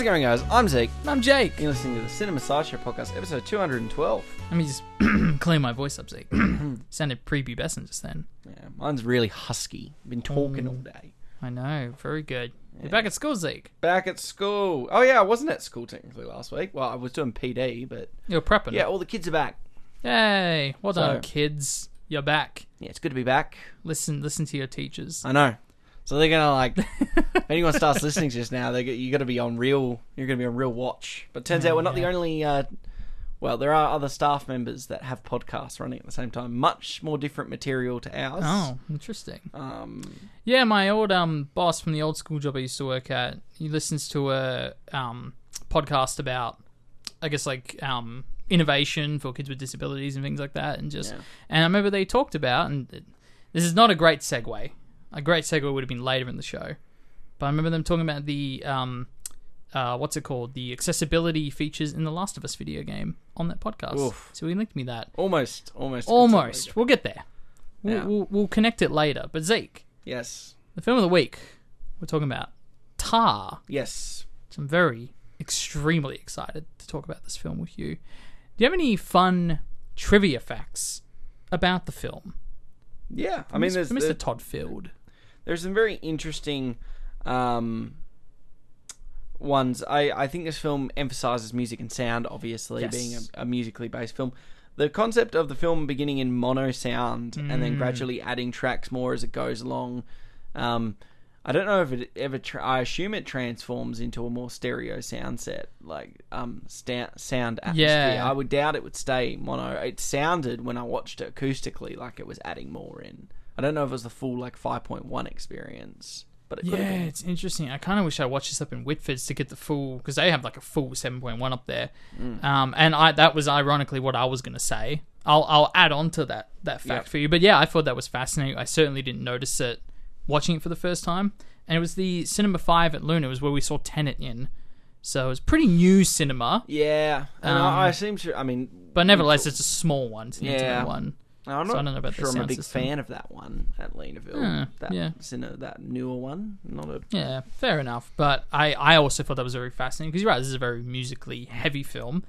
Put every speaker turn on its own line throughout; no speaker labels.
How's it going, guys? I'm Zeke.
I'm Jake.
You're listening to the Cinema Sideshow Podcast, episode 212.
Let me just clean my voice up, Zeke. Sounded prepubescent just then.
Yeah, mine's really husky. Been talking mm. all day.
I know. Very good. You're back at school, Zeke.
Back at school. Oh, yeah, I wasn't at school technically last week. Well, I was doing PD, but
You're prepping.
yeah, all the kids are back.
Yay. Well done,
So-
kids. You're back.
Yeah, it's good to be back.
Listen listen to your teachers.
I know. So they're gonna like, if anyone starts listening just now, they you got to be on real. You're gonna be on real watch. But turns out we're not the only. Uh, well, there are other staff members that have podcasts running at the same time. Much more different material to ours.
Oh, interesting.
Um,
Yeah, my old um boss from the old school job I used to work at, he listens to a um podcast about I guess like um innovation for kids with disabilities and things like that and just
Yeah.
and I remember they talked about and this is not a great segue. A great segue would have been later in the show. But I remember them talking about the um uh, what's it called? The accessibility features in the Last of Us video game on that podcast.
Oof.
So he linked me that.
almost, almost,
Almost. We'll get there. We'll,
Yeah.
we'll, we'll connect it later. But Zeke,
Yes,
the film of the week we're talking about Tar.
yes.
So I'm very extremely excited to talk about this film with you. Do you have any fun trivia facts about the film?
Yeah, I mean,
Mr.
there's
Todd Field.
There's some very interesting um, ones. I, I think this film emphasizes music and sound, obviously,
Yes.
being a, a musically based film. The concept of the film beginning in mono sound and
Mm.
then gradually adding tracks more as it goes along. Um, I don't know if it ever. Tra- I assume it transforms into a more stereo sound set, like um, sta- sound atmosphere.
Yeah.
I would doubt it would stay mono. It sounded when I watched it acoustically like it was adding more in. I don't know if it was the full like 5.1 experience, but it
Yeah, it's interesting. I kind of wish I watched this up in Whitford's to get the full because they have like a full seven point one up there.
Mm.
Um, and I that was ironically what I was going to say. I'll I'll add on to that that fact
Yep.
for you. But yeah, I thought that was fascinating. I certainly didn't notice it watching it for the first time. And it was the Cinema Five at Luna. It was where we saw Tenet in. So it was pretty new cinema,
Yeah, and
Um,
I, I seem to. I mean,
but nevertheless, it's a small one. It's an
Yeah.
one.
I'm
so
not
I don't know about the
sure I'm a big
system.
fan of that one at Leederville.
Hmm,
that
yeah.
Cine- that newer one, not a.
Yeah, fair enough. But I, I also thought that was very fascinating because you're right. This is a very musically heavy film,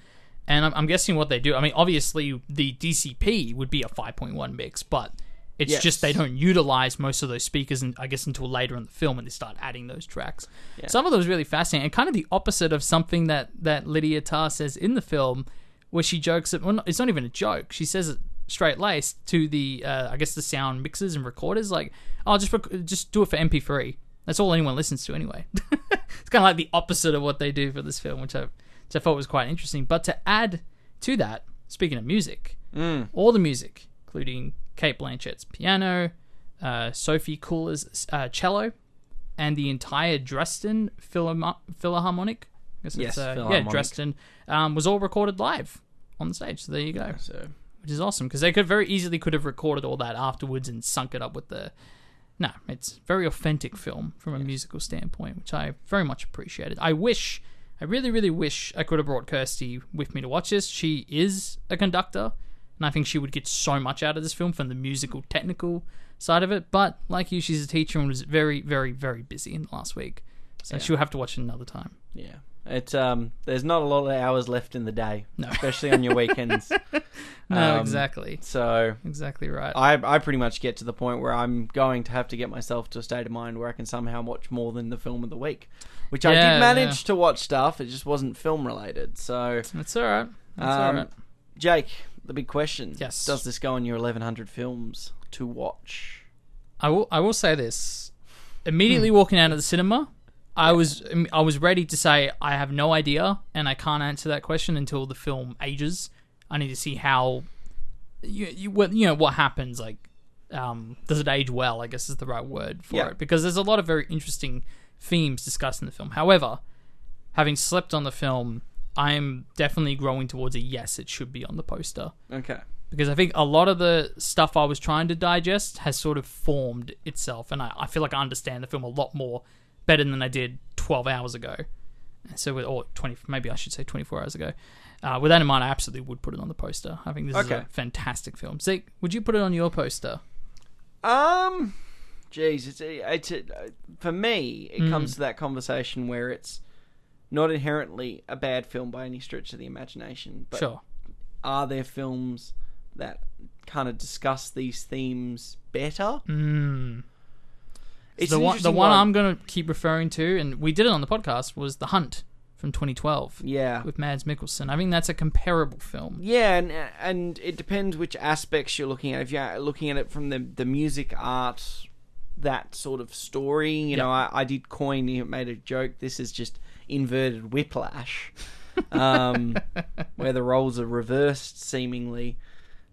and I'm, I'm guessing what they do. I mean, obviously the DCP would be a 5.1 mix, but it's
Yes.
just they don't utilize most of those speakers, and I guess until later in the film when they start adding those tracks.
Yeah.
Some of those really fascinating, and kind of the opposite of something that that Lydia Tar says in the film, where she jokes that well, it's not even a joke. She says it straight laced to the uh, I guess the sound mixers and recorders, like, "I'll just rec- just do it for MP3." That's all anyone listens to anyway. it's kind of like the opposite of what they do for this film, which I, which I thought was quite interesting. But to add to that, speaking of music,
Mm.
all the music, including Cate Blanchett's piano, uh, Sophie Kauer's uh, cello, and the entire Dresden Philharmo- Philharmonic. I guess
Yes,
it's, uh, yeah, Dresden um, was all recorded live on the stage. So there you go,
So
which is awesome because they could very easily could have recorded all that afterwards and sunk it up with the. No, it's very authentic film from a musical standpoint, which I very much appreciated. I wish, I really, really wish I could have brought Kirsty with me to watch this. She is a conductor, and I think she would get so much out of this film from the musical, technical side of it. But like you, she's a teacher and was very, very, very busy in the last week, so she'll have to watch it another time.
yeah, it's um. There's not a lot of hours left in the day,
No.
especially on your weekends.
No,
Um,
exactly,
So
exactly right.
I I pretty much get to the point where I'm going to have to get myself to a state of mind where I can somehow watch more than the film of the week, which I did manage
yeah.
to watch stuff. It just wasn't film related. So
That's all right. That's all
Um,
right.
Jake, the big question:
Yes.
does this go on your 1100 films to watch?
I will. I will say this. Immediately walking out of the cinema, I was I was ready to say I have no idea, and I can't answer that question until the film ages. I need to see how you you, what, you know what happens. Like, um, does it age well? I guess is the right word for
Yeah.
it because there's a lot of very interesting themes discussed in the film. However, having slept on the film, I am definitely growing towards a yes. It should be on the poster
Okay.
because I think a lot of the stuff I was trying to digest has sort of formed itself, and I, I feel like I understand the film a lot more better than I did 12 hours ago. So, with, or 20, maybe I should say 24 hours ago. Uh, with that in mind, I absolutely would put it on the poster. I think this is a fantastic film. Zeke, would you put it on your poster?
Um, Jeez, it's it's a, for me. It
Mm.
comes to that conversation where it's not inherently a bad film by any stretch of the imagination. But
sure.
are there films that kind of discuss these themes better?
Mm.
It's
the one, the
interesting
one I'm going to keep referring to, and we did it on the podcast, was The Hunt from 2012
Yeah.
with Mads Mikkelsen. I think that's a comparable film.
Yeah, and and it depends which aspects you're looking at. If you're looking at it from the the music, art, that sort of story, you know, I, I did coin, you made a joke. This is just inverted whiplash, um, where the roles are reversed seemingly,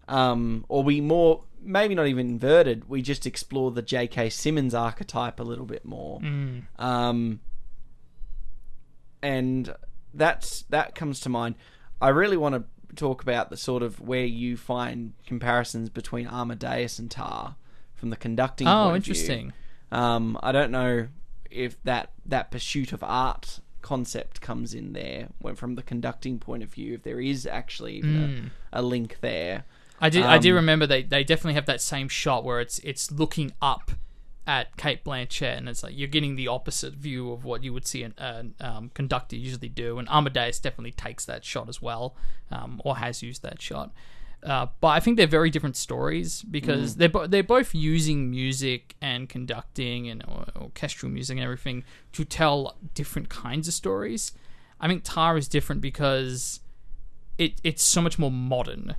um, or we more maybe not even inverted. We just explore the J.K. Simmons archetype a little bit more.
Mm.
Um, and that's that comes to mind. I really want to talk about the sort of where you find comparisons between Amadeus and Tar from the conducting.
Oh,
point of view.
interesting.
Um, I don't know if that that pursuit of art concept comes in there when from the conducting point of view if there is actually even a, a link there
I do. I do
Um,
remember they, they definitely have that same shot where it's it's looking up at Cate Blanchett, and it's like you're getting the opposite view of what you would see a um, conductor usually do. And Amadeus definitely takes that shot as well, um, or has used that shot. Uh, but I think they're very different stories because they're bo- they're both using music and conducting and or, orchestral music and everything to tell different kinds of stories. I think Tar is different because it it's so much more modern.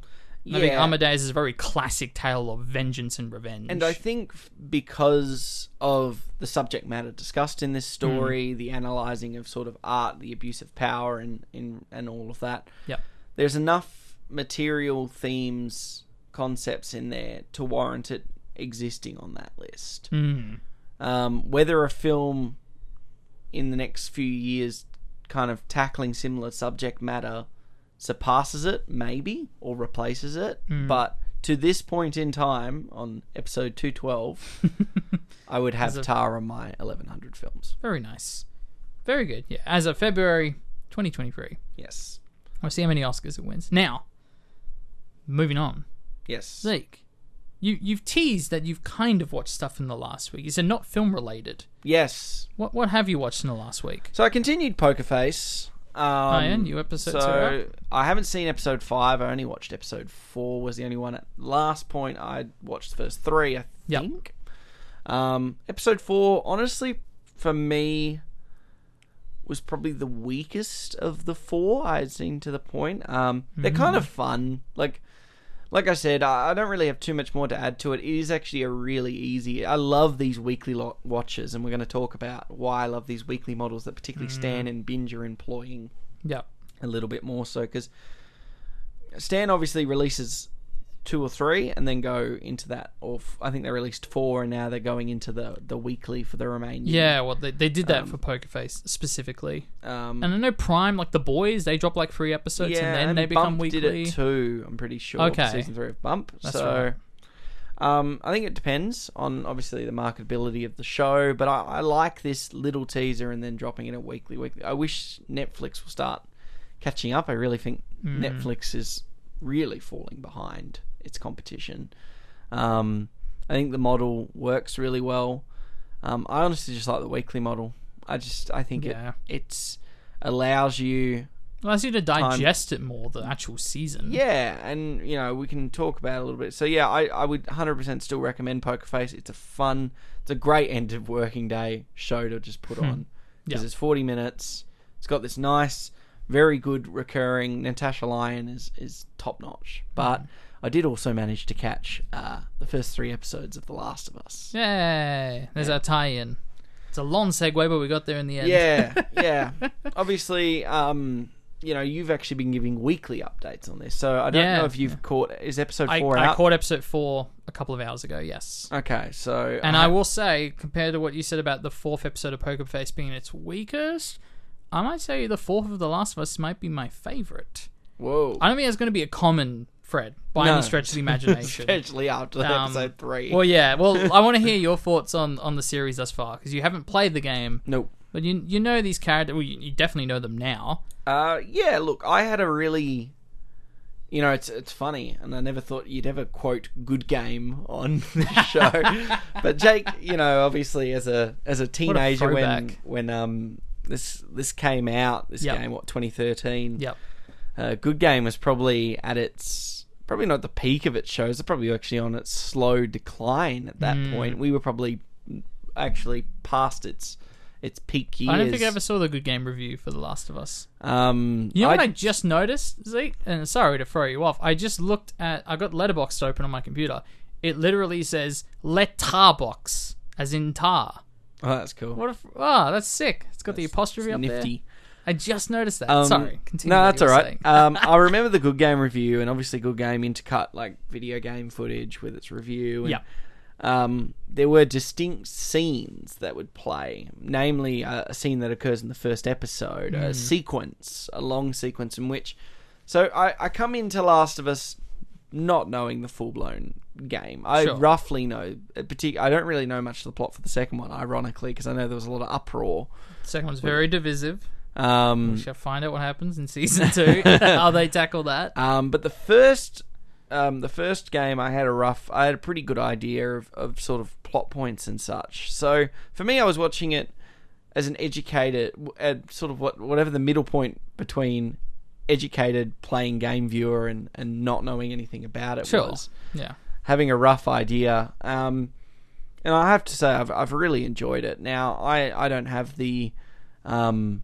I think
Yeah.
Amadeus is a very classic tale of vengeance and revenge.
And I think because of the subject matter discussed in this
Hmm.
story, the analyzing of sort of art, the abuse of power, and in and all of that,
Yep.
there's enough material themes, concepts in there to warrant it existing on that list.
Mm.
Um, whether a film in the next few years, kind of tackling similar subject matter, surpasses it, maybe, or replaces it,
Hmm.
but to this point in time, on episode 212, I would have
a-
Tar on my 1100 films.
Very nice. Very good. Yeah. As of February 2023.
Yes.
We'll see how many Oscars it wins. Now, moving on.
Yes.
Zeke, you, you've teased that you've kind of watched stuff in the last week. You said not film related.
Yes.
What what have you watched in the last week?
So I continued Poker Face. Um,
Oh, yeah, new episodes
So. I haven't seen episode five. I only watched episode four. Was the only one. At last point, I watched the first three. I
Yep.
think. Um, episode four, honestly, for me, was probably the weakest of the four I had seen to the point. Um, they're kind of fun. Like, like I said, I don't really have too much more to add to it. It is actually a really easy. I love these weekly watches, and we're going to talk about why I love these weekly models that particularly Stan mm. and Binge are employing
Yep.
a little bit more so because Stan obviously releases two or three and then go into that or f- I think they released four and now they're going into the the weekly for the remaining
Yeah, well, they, they did that
Um,
for Poker Face specifically.
um
And I know Prime, like the boys, they drop like three episodes
yeah
and then they become
Bump
weekly.
did it too I'm pretty sure
Okay.
season three of Bump
That's
so um I think it depends on obviously the marketability of the show but I, I like this little teaser and then dropping it a weekly weekly I wish Netflix will start catching up I really think
Mm.
Netflix is really falling behind its competition. Um, I think the model works really well. Um, I honestly just like the weekly model. I just I think
Yeah.
it it's allows you
Allows you to digest it more, the actual season.
yeah, and you know we can talk about it a little bit. So yeah, I, I would 100% still recommend Poker Face. It's a fun, it's a great end of working day show to just put on because
Hmm. Yeah.
it's 40 minutes. It's got this nice, very good recurring. Natasha Lyonne is is top notch, but I did also manage to catch uh, the first three episodes of The Last of Us.
Yay! There's our tie-in. It's a long segue, but we got there in the end.
Yeah, yeah. Obviously, um, you know, you've actually been giving weekly updates on this, so I don't
Yeah,
know if you've caught. Is episode
I,
four
I
out?
caught episode four a couple of hours ago. Yes.
Okay, so
And I will say, compared to what you said about the fourth episode of Poker Face being its weakest, I might say the fourth of The Last of Us might be my favorite.
whoa,
I don't think it's going to be a common thread by
No.
any stretch of the imagination.
especially after
Um,
episode three.
well, yeah. Well, I want to hear your thoughts on, on the series thus far because you haven't played the game,
nope.
but you you know these characters. Well, you, you definitely know them now.
Uh, yeah. Look, I had a really, you know, it's it's funny, and I never thought you'd ever quote "good game" on this show. but Jake, you know, obviously as a as a teenager when when um this this came out. This
Yep.
game, what 2013.
Yep.
Uh, Good Game was probably at its probably not the peak of its shows. It's probably actually on its slow decline at that
Mm.
point. We were probably actually past its its peak years.
I don't think I ever saw the good game review for The Last of Us.
Um,
You know what
I-
I just noticed, Zeke? And sorry to throw you off. I just looked at. I got Letterboxd open on my computer. It literally says Letterbox, as in tar.
oh, that's cool.
What if? Oh, that's sick. It's got the apostrophe up there. I just noticed that.
Um,
sorry. Continue.
No, that's all
were
um, I remember the Good Game review, and obviously Good Game intercut like video game footage with its review. And,
Yep.
Um, there were distinct scenes that would play, namely a, a scene that occurs in the first episode,
Hmm.
a sequence, a long sequence in which. So I, I come into Last of Us not knowing the full blown game. I
Sure.
roughly know, uh, partic- I don't really know much of the plot for the second one, ironically, because I know there was a lot of uproar.
The Second one's very divisive.
Um,
We shall find out what happens in season two. how they tackle that.
Um, but the first, um, the first game, I had a rough, I had a pretty good idea of, of sort of plot points and such. So for me, I was watching it as an educated, at sort of what whatever the middle point between educated playing game viewer and, and not knowing anything about it
Sure.
was
Yeah.
having a rough idea. Um, and I have to say, I've I've really enjoyed it. Now, I I don't have the, um,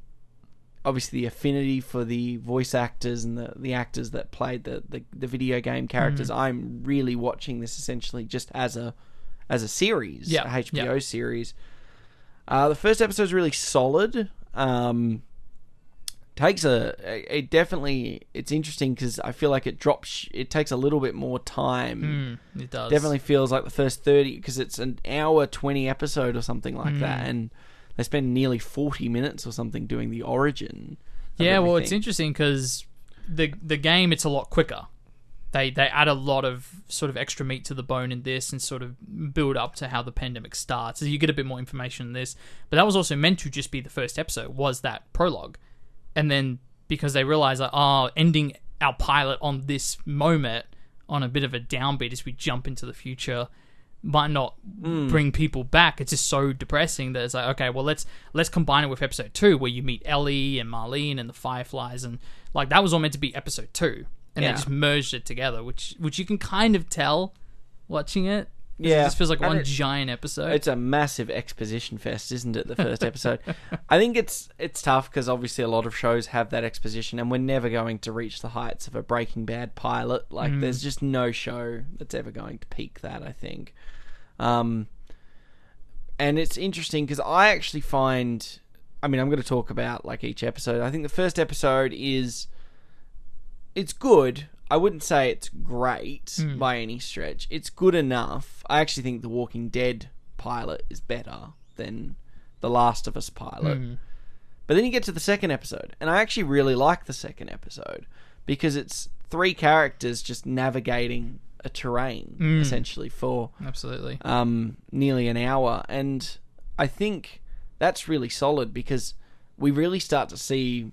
obviously the affinity for the voice actors and the, the actors that played the, the, the video game characters.
Mm.
I'm really watching this essentially just as a as a series,
Yeah,
a HBO
yeah.
series. Uh, the first episode is really solid. Um, takes a it definitely it's interesting because I feel like it drops. It takes a little bit more time.
Mm, it does.
Definitely feels like the first thirty because it's an hour twenty episode or something like that,
Mm.
and they spend nearly forty minutes or something doing the origin.
Yeah, well, it's interesting because the the game it's a lot quicker. They they add a lot of sort of extra meat to the bone in this and sort of build up to how the pandemic starts. So you get a bit more information in this. But that was also meant to just be the first episode. Was that prologue? And then because they realize like, oh, ending our pilot on this moment on a bit of a downbeat as we jump into the future might not bring people back. It's just so depressing that it's like, okay, well let's let's combine it with episode two where you meet Ellie and Marlene and the Fireflies and like that was all meant to be episode two. And
Yeah.
they just merged it together, which which you can kind of tell watching it.
Yeah.
It just feels like
And
one giant episode.
It's a massive exposition fest, isn't it? The first episode. I think it's it's tough because obviously a lot of shows have that exposition, and we're never going to reach the heights of a Breaking Bad pilot. Like,
Mm.
there's just no show that's ever going to peak that. I think. Um, and it's interesting because I actually find, I mean, I'm going to talk about like each episode. I think the first episode is, it's good. I wouldn't say it's great
Hmm.
by any stretch. It's good enough. I actually think the Walking Dead pilot is better than the Last of Us pilot.
Mm.
But then you get to the second episode, and I actually really like the second episode because it's three characters just navigating a terrain
Mm.
essentially for
Absolutely.
um, nearly an hour, and I think that's really solid because we really start to see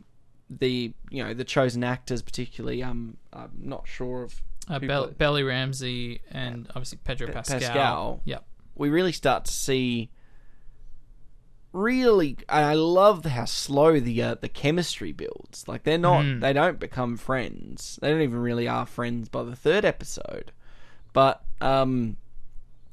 the you know the chosen actors, particularly. Um, I'm not sure of
Uh, Bell- Bella Ramsey and obviously Pedro
Pe-
Pascal.
Pascal.
Yep.
we really start to see really I love how slow the uh, the chemistry builds. Like they're not
Mm.
they don't become friends. They don't even really are friends by the third episode. But um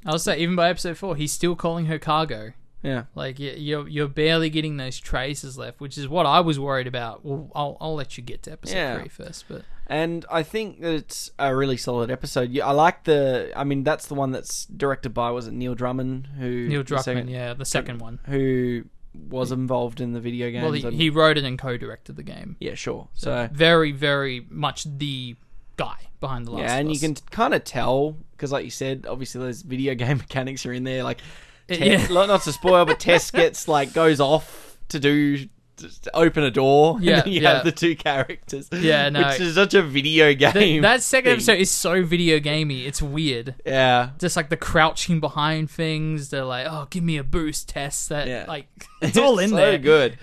I'll say even by episode four, he's still calling her cargo.
yeah.
Like you're you're barely getting those traces left, which is what I was worried about. Well, I'll I'll let you get to episode
Yeah.
three first, but
And I think that it's a really solid episode. Yeah, I like the I mean that's the one that's directed by was it Neil Drummond who
Neil Druckmann,
second-
yeah, the second one.
who was involved in the video game.
Well, he,
and-
he wrote it and co-directed the game.
yeah, sure. So
very very much the guy behind the last.
Yeah, and you can kind of tell because, like you said, obviously those video game mechanics are in there. Like,
It-
Tess,
yeah.
not to spoil, but Tess gets like goes off to do to open a door. and
Yeah,
then you
yeah.
have the two characters.
Yeah, no.
which is such a video
The-
game.
that second
thing.
episode is so video gamey. It's weird.
yeah,
Just like the crouching behind things. They're like, "Oh, give me a boost, Tess." That
Yeah.
like it's all in
so
there.
good.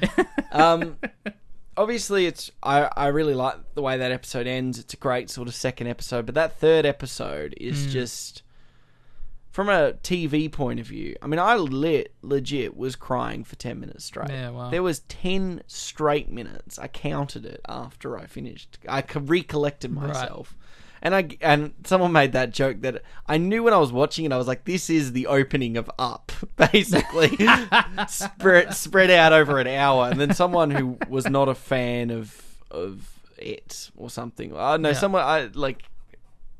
um, obviously, it's I I really like the way that episode ends. It's a great sort of second episode, but that third episode is
Mm.
just from a TV point of view, I mean, I lit legit was crying for ten minutes straight.
Yeah, wow.
There was ten straight minutes. I counted it after I finished. I co- recollected myself. And I and someone made that joke that I knew when I was watching it. I was like, "This is the opening of Up, basically, spread spread out over an hour." And then someone who was not a fan of of it or something. I know
Yeah.
someone I like.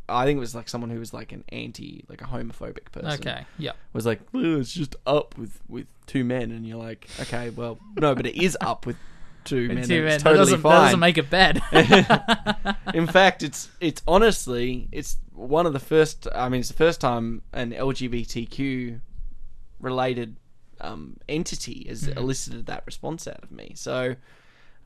I think it was like someone who was like an anti, like a homophobic person
Okay. Yeah.
was like, "Oh, it's just up with with two men, and you're like, okay, well, no, but it is up with two men.
man,
it's
that
totally
doesn't, that
fine.
doesn't make it bad.
In fact, it's it's honestly it's one of the first. I mean, it's the first time an LGBTQ related um, entity has
Mm-hmm.
elicited that response out of me. So.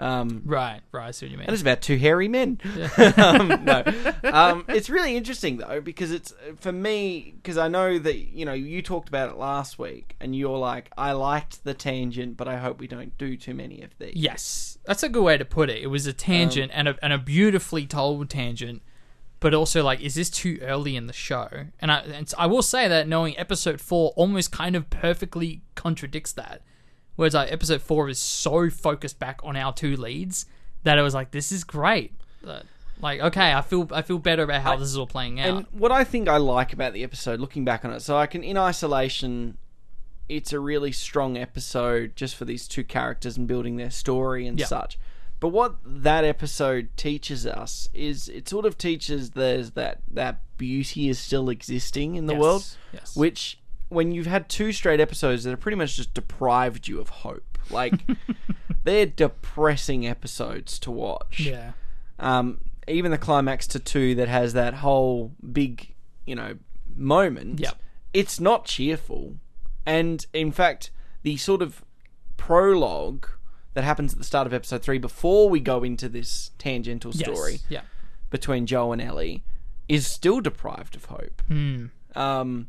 Um,
right. Right. I see what you mean.
and it's about two hairy men. um, no, um, it's really interesting though because it's for me because I know that you know you talked about it last week and you're like I liked the tangent, but I hope we don't do too many of these.
Yes, that's a good way to put it. It was a tangent and a and a beautifully told tangent, but also like, is this too early in the show? And I and I will say that knowing episode four almost kind of perfectly contradicts that. Whereas like episode four is so focused back on our two leads that it was like, this is great. But, like, okay, I feel I feel better about how this is all playing out.
And what I think I like about the episode, looking back on it, so I can in isolation, it's a really strong episode just for these two characters and building their story and
Yeah.
such. But what that episode teaches us is it sort of teaches there's that that beauty is still existing in the
Yes,
world,
yes.
which when you've had two straight episodes that have pretty much just deprived you of hope, like they're depressing episodes to watch
yeah,
um, even the climax to two that has that whole big, you know, moment.
Yep.
It's not cheerful, and in fact, the sort of prologue that happens at the start of episode three before we go into this tangential
Yes,
story
yeah,
between Joe and Ellie is still deprived of hope.
Hmm.
Um,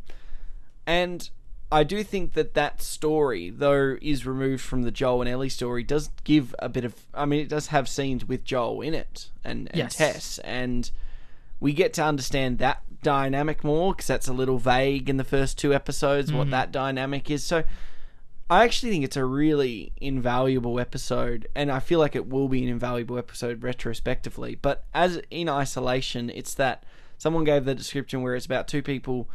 and I do think that that story, though is removed from the Joel and Ellie story, does give a bit of. I mean, it does have scenes with Joel in it and, and
Yes.
Tess, and we get to understand that dynamic more because that's a little vague in the first two episodes what mm-hmm. that dynamic is. So. I actually think it's a really invaluable episode, and I feel like it will be an invaluable episode retrospectively. But as in isolation, it's that someone gave the description where it's about two people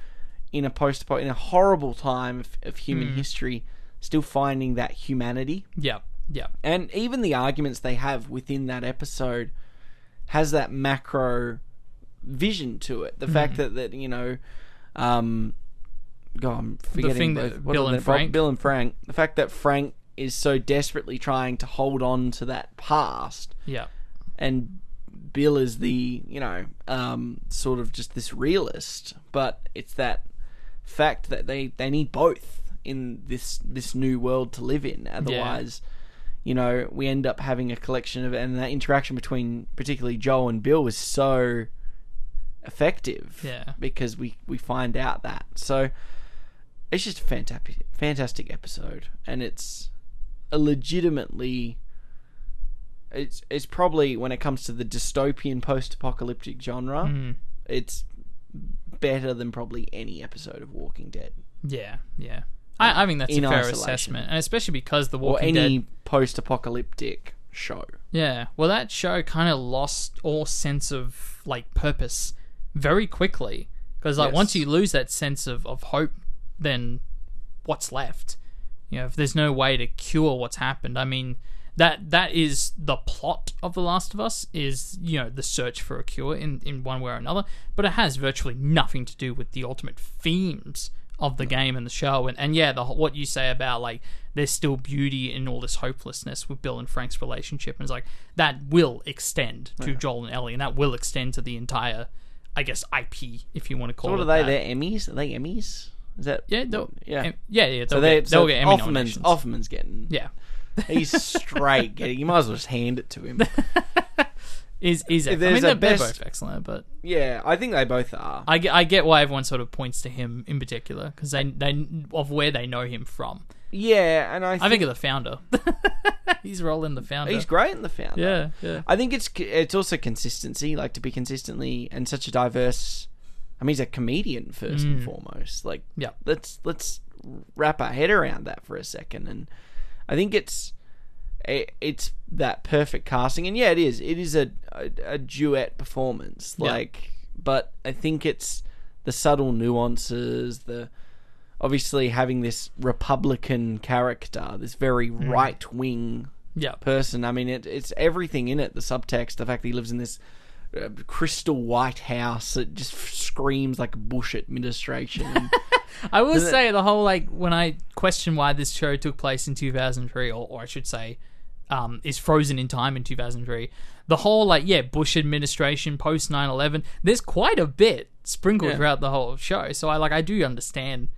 in a post in a horrible time of, of human history, still finding that humanity,
yeah, yeah,
and even the arguments they have within that episode has that macro vision to it. The fact that that you know, um, God, I'm forgetting
thing
both-
that Bill and Frank-
Bill and Frank. The fact that Frank is so desperately trying to hold on to that past
yeah,
and Bill is the you know um, sort of just this realist, but it's that fact that they they need both in this this new world to live in. Otherwise, you know, we end up having a collection of and that interaction between particularly Joel and Bill is so effective.
Yeah.
because we we find out that so. It's just a fantastic, fantastic episode, and it's a legitimately it's it's probably when it comes to the dystopian post-apocalyptic genre,
Mm.
it's better than probably any episode of Walking Dead
yeah, yeah. I, I think that's a fair
isolation.
assessment, and especially because the
or
Walking
any
Dead
post-apocalyptic show.
Yeah, well, that show kind of lost all sense of like purpose very quickly because like
Yes.
once you lose that sense of of hope, then what's left? You know, if there's no way to cure what's happened, I mean, that that is the plot of The Last of Us is you know the search for a cure in in one way or another, but it has virtually nothing to do with the ultimate themes of the game and the show and, and yeah the what you say about like there's still beauty in all this hopelessness with Bill and Frank's relationship and it's like that will extend to Joel and Ellie and that will extend to the entire I guess IP if you want to call
So what
it
are they?
that.
They're Emmys. Are they Emmys? Is that
yeah they'll,
yeah?
yeah yeah they'll,
so they so
get Emmy nominations
Offerman's getting
yeah
he's straight getting. You might as well just hand it to him.
is is I
there's
mean
a
they're,
best-
both excellent but
yeah, I think they both are.
I get, I get why everyone sort of points to him in particular because they they of where they know him from.
Yeah, and I
I
think,
think of the founder. He's rolling the founder.
he's great in the founder.
Yeah, yeah.
I think it's it's also consistency, like to be consistently and such a diverse I mean, he's a comedian first and mm. foremost. Like,
Yeah.
let's let's wrap our head around that for a second, and I think it's it, it's that perfect casting, and yeah, it is. It is a a, a duet performance,
Yeah.
like, but I think it's the subtle nuances, the obviously having this Republican character, this very
Mm.
right wing
Yeah.
person. I mean, it, it's everything in it. The subtext, the fact that he lives in this uh, crystal white house, it just screams like Bush administration.
I will
it-
say the whole like when I question why this show took place in 2003, or, or I should say, um, is frozen in time in 2003. The whole like yeah Bush administration post 9/11. There's quite a bit sprinkled
Yeah.
throughout the whole show, so I like I do understand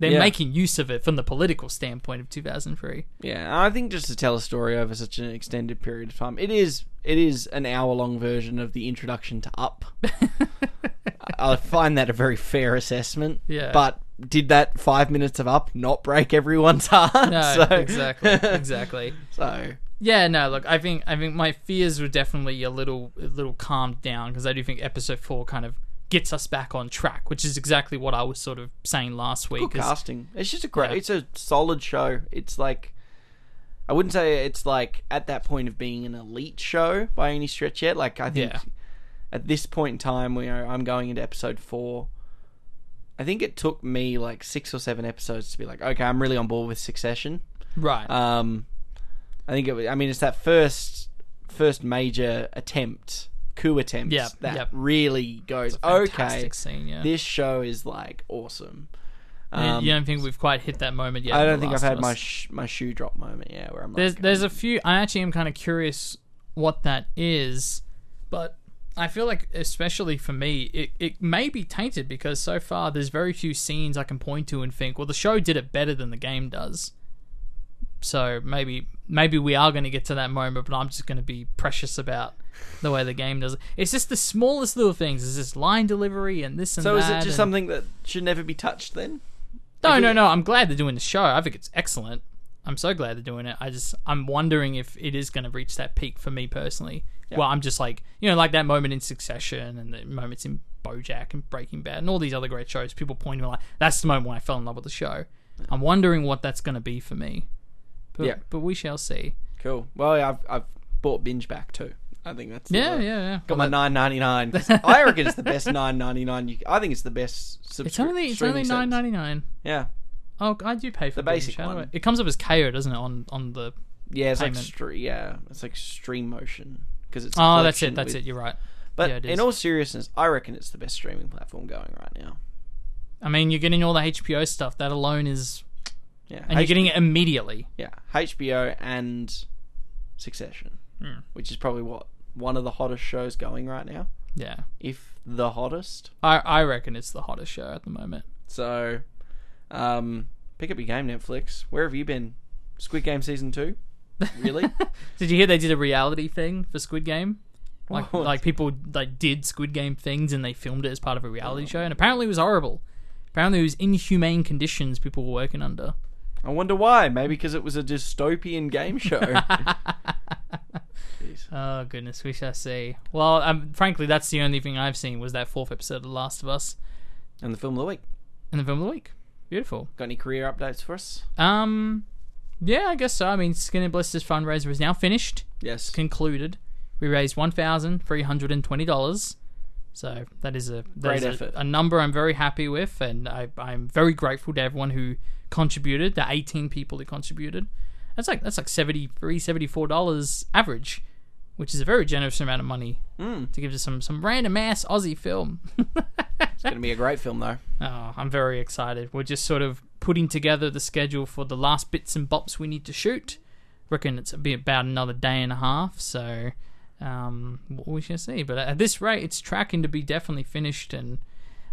they're
Yeah.
making use of it from the political standpoint of 2003.
yeah, I think just to tell a story over such an extended period of time, it is it is an hour long version of the introduction to Up. I find that a very fair assessment.
Yeah.
but did that five minutes of Up not break everyone's heart?
No,
So-
exactly, exactly.
So
Yeah, no, look, I think I think my fears were definitely a little a little calmed down because I do think episode four kind of gets us back on track, which is exactly what I was sort of saying last week.
good casting. It's just a great.
Yeah.
It's a solid show. It's like. I wouldn't say it's like at that point of being an elite show by any stretch yet. Like I think
Yeah.
at this point in time where I'm going into episode four, I think it took me like six or seven episodes to be like, okay, I'm really on board with Succession.
right?
Um, I think it. was- I mean, it's that first first major attempt, coup attempt
Yep,
that
yep.
really goes okay.
Scene, yeah.
This show is like awesome.
You-
Um,
you don't think we've quite hit that moment yet?
I don't think I've had my sh- my shoe drop moment. Yeah, where I'm like,
There's there's a few. I actually am kind of curious what that is, but I feel like especially for me, it it may be tainted because so far there's very few scenes I can point to and think, well, the show did it better than the game does. So maybe maybe we are going to get to that moment, but I'm just going to be precious about the way the game does it. It's just the smallest little things. It's just line delivery and this and
So is it just
and-
something that should never be touched then?
no,
If
no,
it-
no. I'm glad they're doing the show. I think it's excellent. I'm so glad they're doing it. I just I'm wondering if it is going to reach that peak for me personally.
Yeah.
Well, I'm just like you know, like that moment in Succession and the moments in BoJack and Breaking Bad and all these other great shows. People point to me like that's the moment when I fell in love with the show. I'm wondering what that's going to be for me. But,
Yeah.
but we shall see.
Cool. Well, yeah, I've I've bought binge back too. I think that's the-
Yeah, yeah, yeah.
Got
Well,
my nine ninety nine. I reckon it's the best nine ninety nine. I think it's the best. Subscri-
it's only it's only nine ninety nine.
Yeah,
Oh, I do pay for
The basic one.
It comes up as Kayo, doesn't it? On on the
yeah. It's
Payment.
like stre- yeah. It's like Streamotion because it's.
oh, that's it. That's
with-
it. You're right.
But
Yeah,
in all seriousness, I reckon it's the best streaming platform going right now.
I mean, you're getting all the HBO stuff. That alone is,
Yeah,
and you're getting it immediately.
yeah HBO and Succession,
Hmm.
which is probably what one of the hottest shows going right now,
Yeah,
if the hottest.
I I reckon it's the hottest show at the moment.
So, um, pick up your game, Netflix. Where have you been? Squid Game season two? Really?
Did you hear they did a reality thing for Squid Game? Like
What?
like people like did Squid Game things and they filmed it as part of a reality show, and apparently it was horrible. Apparently it was inhumane conditions people were working under.
I wonder why. Maybe because it was a dystopian game show.
Oh goodness, we shall see. Well, um, frankly, that's the only thing I've seen was that fourth episode of The Last of Us
And the film of the week.
in the film of the week. Beautiful.
Got any career updates for us?
Um, yeah, I guess so. I mean, Skin and Blisters fundraiser is now finished.
Yes.
concluded. We raised one thousand three hundred and twenty dollars. So that is a that
Great
is a-
effort.
A, number I'm very happy with, and I, I'm very grateful to everyone who contributed. The 18 people who contributed. That's like that's like 73 74 dollars average, which is a very generous amount of money
Mm.
to give to some some random ass Aussie film.
It's going to be a great film, though.
Oh, I'm very excited. We're just sort of putting together the schedule for the last bits and bops we need to shoot. Reckon it's be about another day and a half, so um, we shall see. But at this rate, it's tracking to be definitely finished and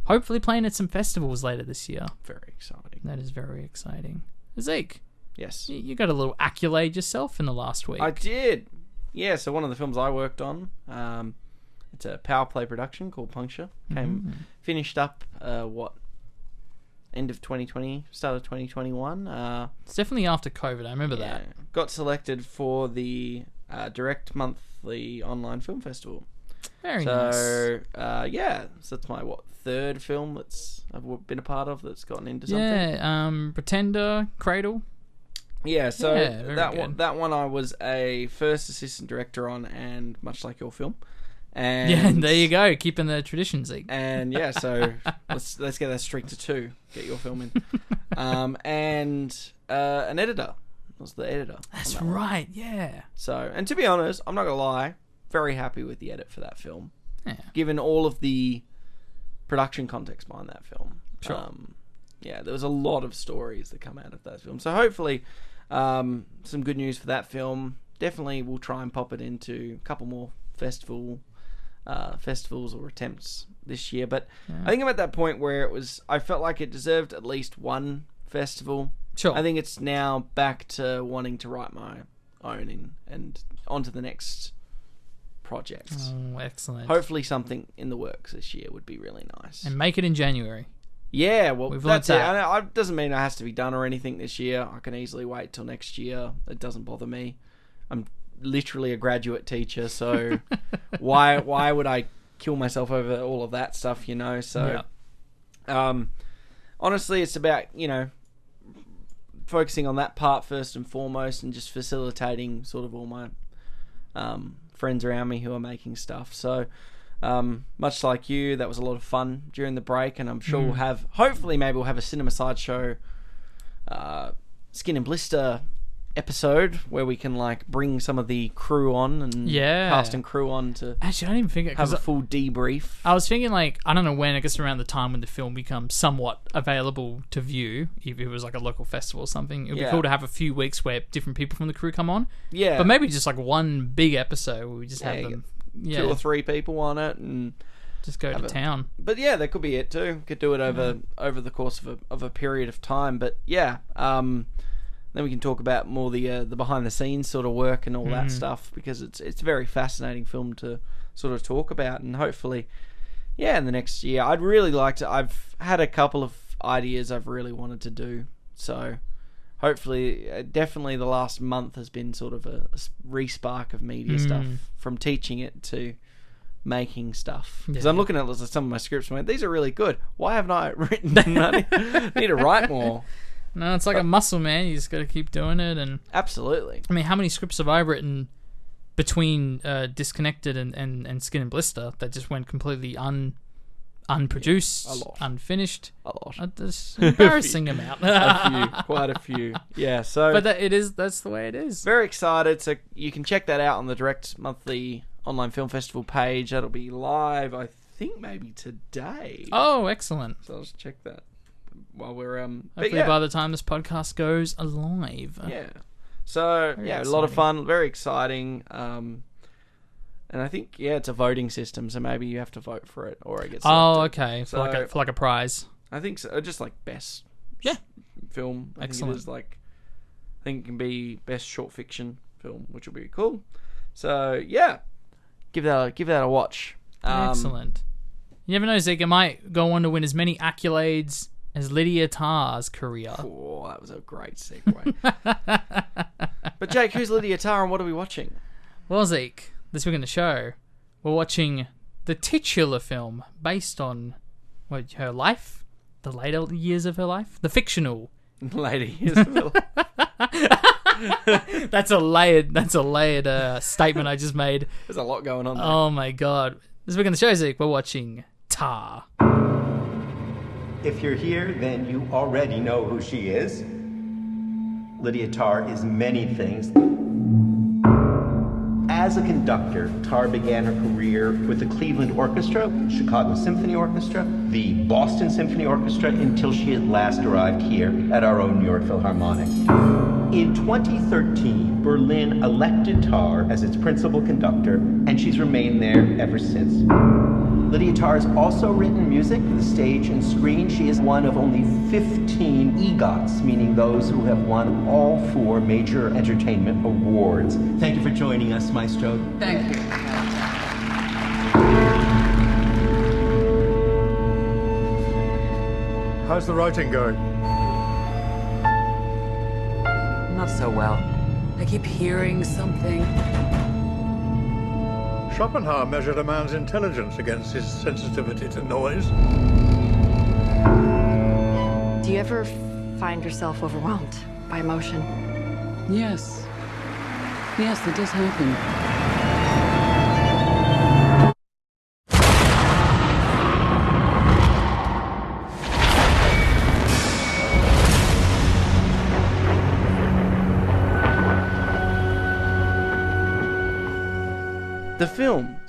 hopefully playing at some festivals later this year.
Very exciting.
That is very exciting. Zeke,
Yes.
y- you got a little accolade yourself in the last week.
I did. Yeah, so one of the films I worked on, um, it's a power play production called Puncture. Came finished up uh, what end of 2020, start of 2021. Uh,
It's definitely after COVID. I remember that.
got selected for the uh, direct monthly online film festival.
Very nice.
so uh, yeah, so that's my what third film that's I've been a part of that's gotten into something.
Yeah, um, Pretender, Cradle.
Yeah, so
Yeah, very
that
good.
one that one I was a first assistant director on, and much like your film, and
Yeah, there you go, keeping the tradition, Zeke.
And yeah, so let's let's get that streak to two. Get your film in, um, and uh, an editor was the editor.
That's
that one.
right. Yeah.
So, and to be honest, I'm not gonna lie, very happy with the edit for that film,
Yeah.
given all of the production context behind that film.
Sure.
Um, yeah, there was a lot of stories that come out of that film. So hopefully, um, some good news for that film. Definitely, we'll try and pop it into a couple more festival uh, festivals or attempts this year. But I think I'm at that point where it was. I felt like it deserved at least one festival.
Sure.
I think it's now back to wanting to write my own in, and on to the next project.
Oh, excellent.
Hopefully, something in the works this year would be really nice.
and make it in January.
Yeah, well,
We've
that's it.
that.
I, I, doesn't mean it has to be done or anything this year. I can easily wait till next year. It doesn't bother me. I'm literally a graduate teacher, so why why would I kill myself over all of that stuff? You know, so um, honestly, it's about you know focusing on that part first and foremost, and just facilitating sort of all my um, friends around me who are making stuff. So, um, much like you, that was a lot of fun during the break, and I'm sure
Mm.
we'll have. Hopefully, maybe we'll have a cinema sideshow, uh, skin and blister episode where we can like bring some of the crew on and
Yeah.
cast and crew on to
Actually, I didn't even think it
have a full debrief.
I was thinking like I don't know when. I guess around the time when the film becomes somewhat available to view, if it was like a local festival or something, it'd
Yeah.
be cool to have a few weeks where different people from the crew come on.
yeah,
But maybe just like one big episode where we just
Yeah,
have them,
two or three people on it, and
just go to
a-
town.
but yeah, that could be it too. Could do it over over the course of a of a period of time. But yeah, um, then we can talk about more the uh, the behind the scenes sort of work and all
Mm.
that stuff because it's it's a very fascinating film to sort of talk about and hopefully, yeah, in the next year, I'd really like to. I've had a couple of ideas I've really wanted to do, so. Hopefully, uh, definitely the last month has been sort of a, re-spark of media
Mm.
stuff from teaching it to making stuff. Because
Yeah.
I'm looking at some of my scripts and went, these are really good. Why haven't I written them? I need to write more.
No, it's like a muscle, man. You just got to keep doing it. And
Absolutely.
I mean, how many scripts have I written between uh, Disconnected and, and, and Skin and Blister that just went completely un unproduced,
lot.
unfinished?
A lot.
Uh, That's an embarrassing amount.
a few. Quite a few. Yeah, so
but that, it is. That's the way it is.
very excited. So you can check that out on the Direct Monthly Online Film Festival page. That'll be live, I think, maybe today.
Oh, excellent.
So I'll just check that while we're... um.
Hopefully,
yeah.
by the time this podcast goes live.
Yeah. So
Very
yeah, a lot of fun, very exciting. Um, and I think yeah, it's a voting system, so maybe you have to vote for it, or it gets.
Oh, okay. For like a for like a prize.
I think so. Just like best.
Yeah.
Film. I
Excellent.
think like. I think it can be best short fiction film, which will be cool. So yeah, give that a, give that a watch. Um,
Excellent. You never know, Zeke. It might go on to win as many accolades as Lydia Tar's career.
Oh, that was a great segue. but Jake, who's Lydia Tar, and what are we watching?
Well, Zeke, this week in the show, we're watching the titular film based on what her life, the later years of her life, the fictional.
Lady Isabel.
That's a layered. That's a layered uh, statement I just made.
There's a lot going on there.
Oh my god! This week in the show, Zeke, we're watching Tar.
If you're here, then you already know who she is. Lydia Tar is many things. As a conductor, Tar began her career with the Cleveland Orchestra, Chicago Symphony Orchestra, the Boston Symphony Orchestra, until she at last arrived here at our own New York Philharmonic. In 2013, Berlin elected Tar as its principal conductor, and she's remained there ever since. Lydia Tar has also written music for the stage and screen. She is one of only 15 EGOTs, meaning those who have won all four major entertainment awards. Thank you for joining us, Maestro.
Thank you.
How's the writing going?
Not so well. I keep hearing something. Schopenhauer measured a man's intelligence against his sensitivity to noise.
Do you ever find yourself overwhelmed by emotion?
Yes. Yes, it does happen.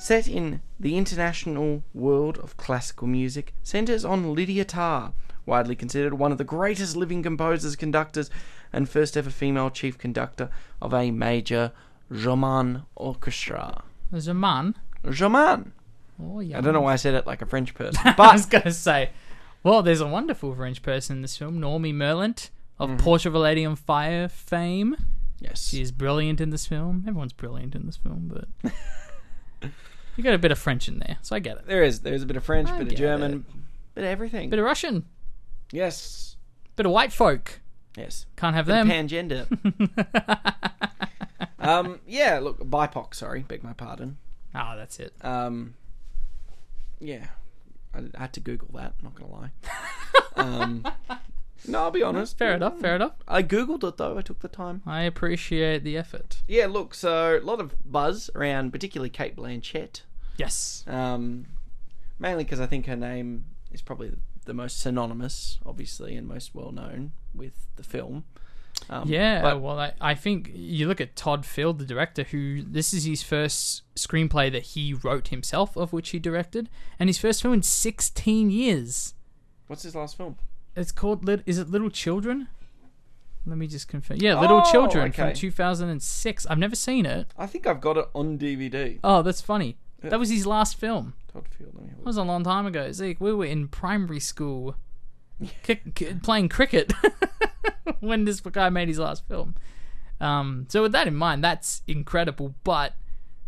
Set in the international world of classical music, centers on Lydia Tar, widely considered one of the greatest living composers, conductors, and first ever female chief conductor of a major Roman orchestra.
There's a man.
Roman.
Oh, yeah.
I don't know why I said it like a French person, But I
was going to say, well, there's a wonderful French person in this film, Noémie Merlant of
Mm-hmm.
Portrait of a Lady on Fire fame.
yes,
She is brilliant in this film. Everyone's brilliant in this film, but you got a bit of French in there, so I get it.
there is there's a bit of French,
I
bit of
get
German, bit of everything.
Bit of Russian,
yes,
bit of white folk.
yes.
Can't have
Bit of
them.
pangender. um, yeah. Look, BIPOC. Sorry, beg my pardon.
Ah, that's it.
Um, yeah, I, I had to Google that. Not gonna lie. um, no, I'll be honest.
Fair enough. Fair enough.
I googled it though. I took the time.
I appreciate the effort.
Yeah, look. So a lot of buzz around, particularly Cate Blanchett.
Yes.
Um, mainly because I think her name is probably the most synonymous, obviously, and most well known with the film. Um,
Yeah,
but-
well, I, I think you look at Todd Field, the director, who this is his first screenplay that he wrote himself, of which he directed, and his first film in 16 years.
what's his last film?
It's called, is it Little Children? Let me just confirm. Yeah, Little
Oh,
Children from 2006. I've never seen it.
I think I've got it on DVD.
Oh, that's funny. That was his last film.
Todd Field. Let me
That was a long time ago. Zeke, we were in primary school playing cricket when this guy made his last film. Um, so with that in mind, that's incredible. But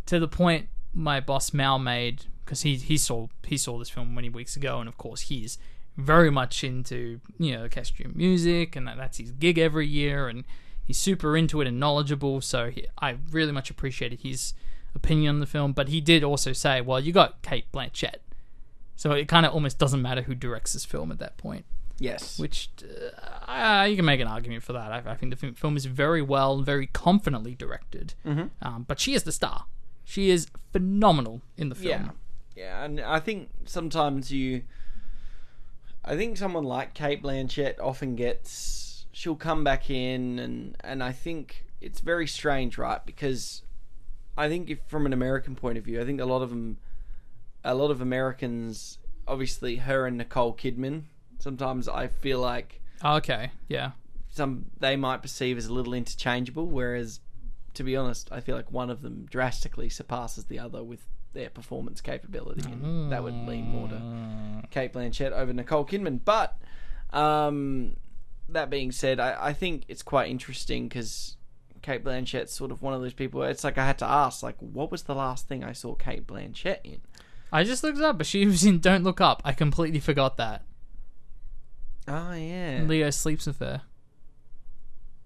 to the point my boss Mal made, because he he saw he saw this film many weeks ago, and of course he's very much into you know orchestral music, and that, that's his gig every year, and he's super into it and knowledgeable. So he, I really much appreciated his opinion on the film. But he did also say, well, you got Cate Blanchett. So it kind of almost doesn't matter who directs this film at that point,
Yes.
which uh, you can make an argument for that. I, I think the film- film is very well, very confidently directed. Mm-hmm. Um, but she is the star. She is phenomenal in the film.
Yeah, yeah, and I think sometimes you, I think someone like Cate Blanchett often gets she'll come back in and and I think it's very strange, right? Because I think if from an American point of view, I think a lot of them, a lot of Americans, obviously her and Nicole Kidman. Sometimes I feel like oh,
Okay. Yeah.
some they might perceive as a little interchangeable, whereas to be honest, I feel like one of them drastically surpasses the other with their performance capability, and that would lean more to Cate Blanchett over Nicole Kidman. But um, that being said, I, I think it's quite interesting because Cate Blanchett's sort of one of those people. Where it's like I had to ask, like, what was the last thing I saw Cate Blanchett in?
I just looked it up, but she was in Don't Look Up. I completely forgot that.
Oh yeah,
Leo sleeps with her.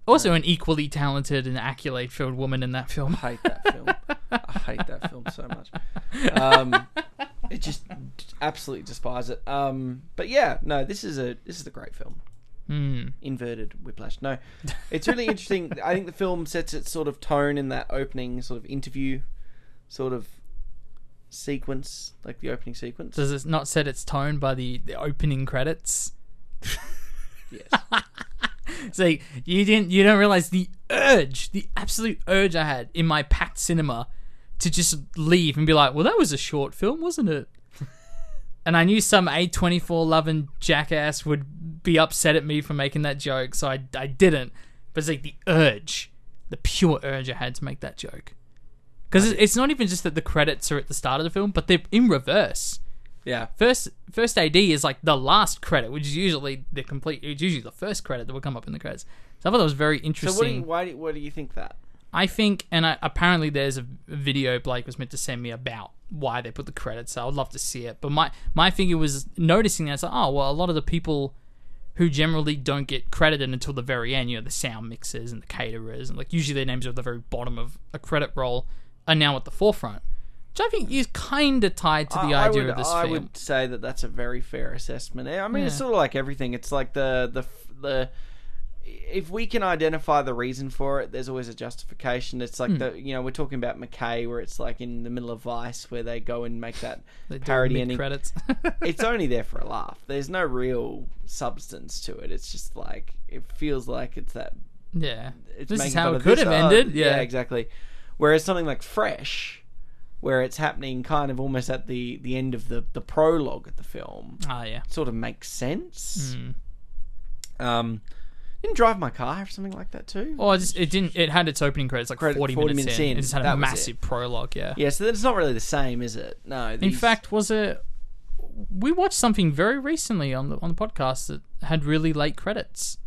Also, an equally talented and accolade-filled woman in that film.
I hate that film. I hate that film so much. Um, it just absolutely despise it. Um, but yeah, no, this is a this is a great film.
Hmm.
Inverted whiplash. No, it's really interesting. I think the film sets its sort of tone in that opening sort of interview, sort of sequence, like the opening sequence.
Does it not set its tone by the, the opening credits?
yes.
See, you didn't you don't realize the urge, the absolute urge I had in my packed cinema to just leave and be like, "Well, that was a short film, wasn't it?" and I knew some A24 loving jackass would be upset at me for making that joke, so I I didn't. But it's like the urge, the pure urge I had to make that joke. Because it's not even just that the credits are at the start of the film, but they're in reverse
Yeah.
first first AD is like the last credit, which is usually the complete. It's usually the first credit that will come up in the credits. So I thought that was very
So
interesting.
what do you, why do, what do you think that?
I think, and I, apparently there's a video Blake was meant to send me about why they put the credits. So I'd love to see it. But my my thinking was noticing that it's like, oh well, a lot of the people who generally don't get credited until the very end, you know, the sound mixers and the caterers, and like usually their names are at the very bottom of a credit roll, are now at the forefront. Which I think is kind of tied to the
I- I
idea
would,
of this
I
film.
would say that that's a very fair assessment. I mean, it's sort of like everything. It's like the the the if we can identify the reason for it, there's always a justification. It's like hmm. the you know we're talking about McKay, where it's like in the middle of Vice, where they go and make that parody ending.
mid-credits.
it's only there for a laugh. There's no real substance to it. It's just like it feels like it's that
yeah,
it's
this is how it could have
Oh,
ended. Yeah,
exactly. Whereas something like Fresh, where it's happening kind of almost at the the end of the the prologue of the film,
Ah, yeah.
sort of makes sense.
Hmm.
Um, didn't drive my car have something like that too.
Oh, it, just, it didn't. It had its opening credits like
Credit-
40,
40
minutes,
minutes
in.
in,
It just had
that
a massive prologue. Yeah.
Yeah, so it's not really the same, is it? No.
In fact, was it? We watched something very recently on the on the podcast that had really late credits.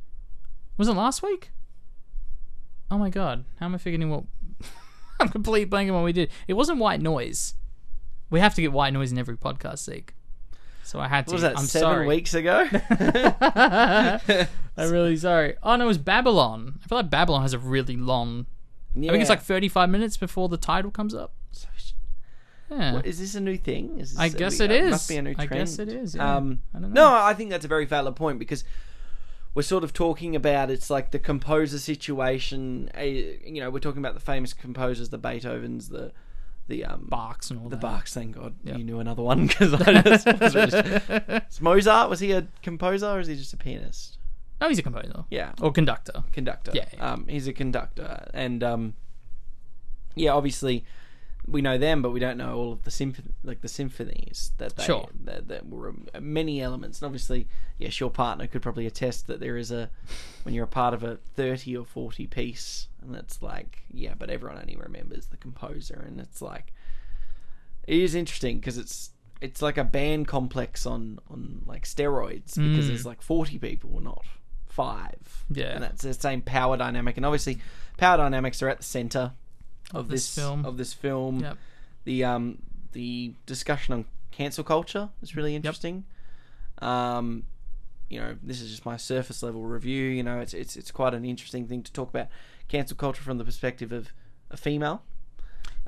Was it last week? Oh my god! How am I figuring what? I'm complete blanking what we did. It wasn't White Noise. We have to get White Noise in every podcast, Zeke. So I had to.
what was that
I'm
seven
sorry.
weeks ago?
I'm really sorry. Oh no, it was Babylon. I feel like Babylon has a really long. I think it's like 35 minutes before the title comes up. Yeah.
What, is this a new thing? Is this,
I guess
we-
it
uh,
is.
Must be a new trend.
I guess it is, yeah.
Um,
I don't know.
No, I think that's a very valid point because we're sort of talking about it's like the composer situation. You know, we're talking about the famous composers, the Beethovens, the the um,
Bachs and all
the
that.
Bachs. Thank God
Yep.
you knew another one because I just, was just, It's Mozart was he a composer or is he just a pianist?
No, he's a composer.
Yeah,
Or conductor.
conductor.
Yeah, yeah.
Um, he's a conductor, and um, yeah, obviously we know them, but we don't know all of the symphony, like the symphonies that they
Sure.
that, that were um, many elements. And obviously, yes, your partner could probably attest that there is a when you're a part of a thirty or forty piece, and it's like yeah, but everyone only remembers the composer, and it's like it is interesting because it's it's like a band complex on on like steroids because mm. there's like 40 people not five
Yeah.
and that's the same power dynamic and obviously power dynamics are at the center of,
this
this,
film.
of this film
Yep.
the um the discussion on cancel culture is really interesting um you know this is just my surface level review you know it's it's it's quite an interesting thing to talk about cancel culture from the perspective of a female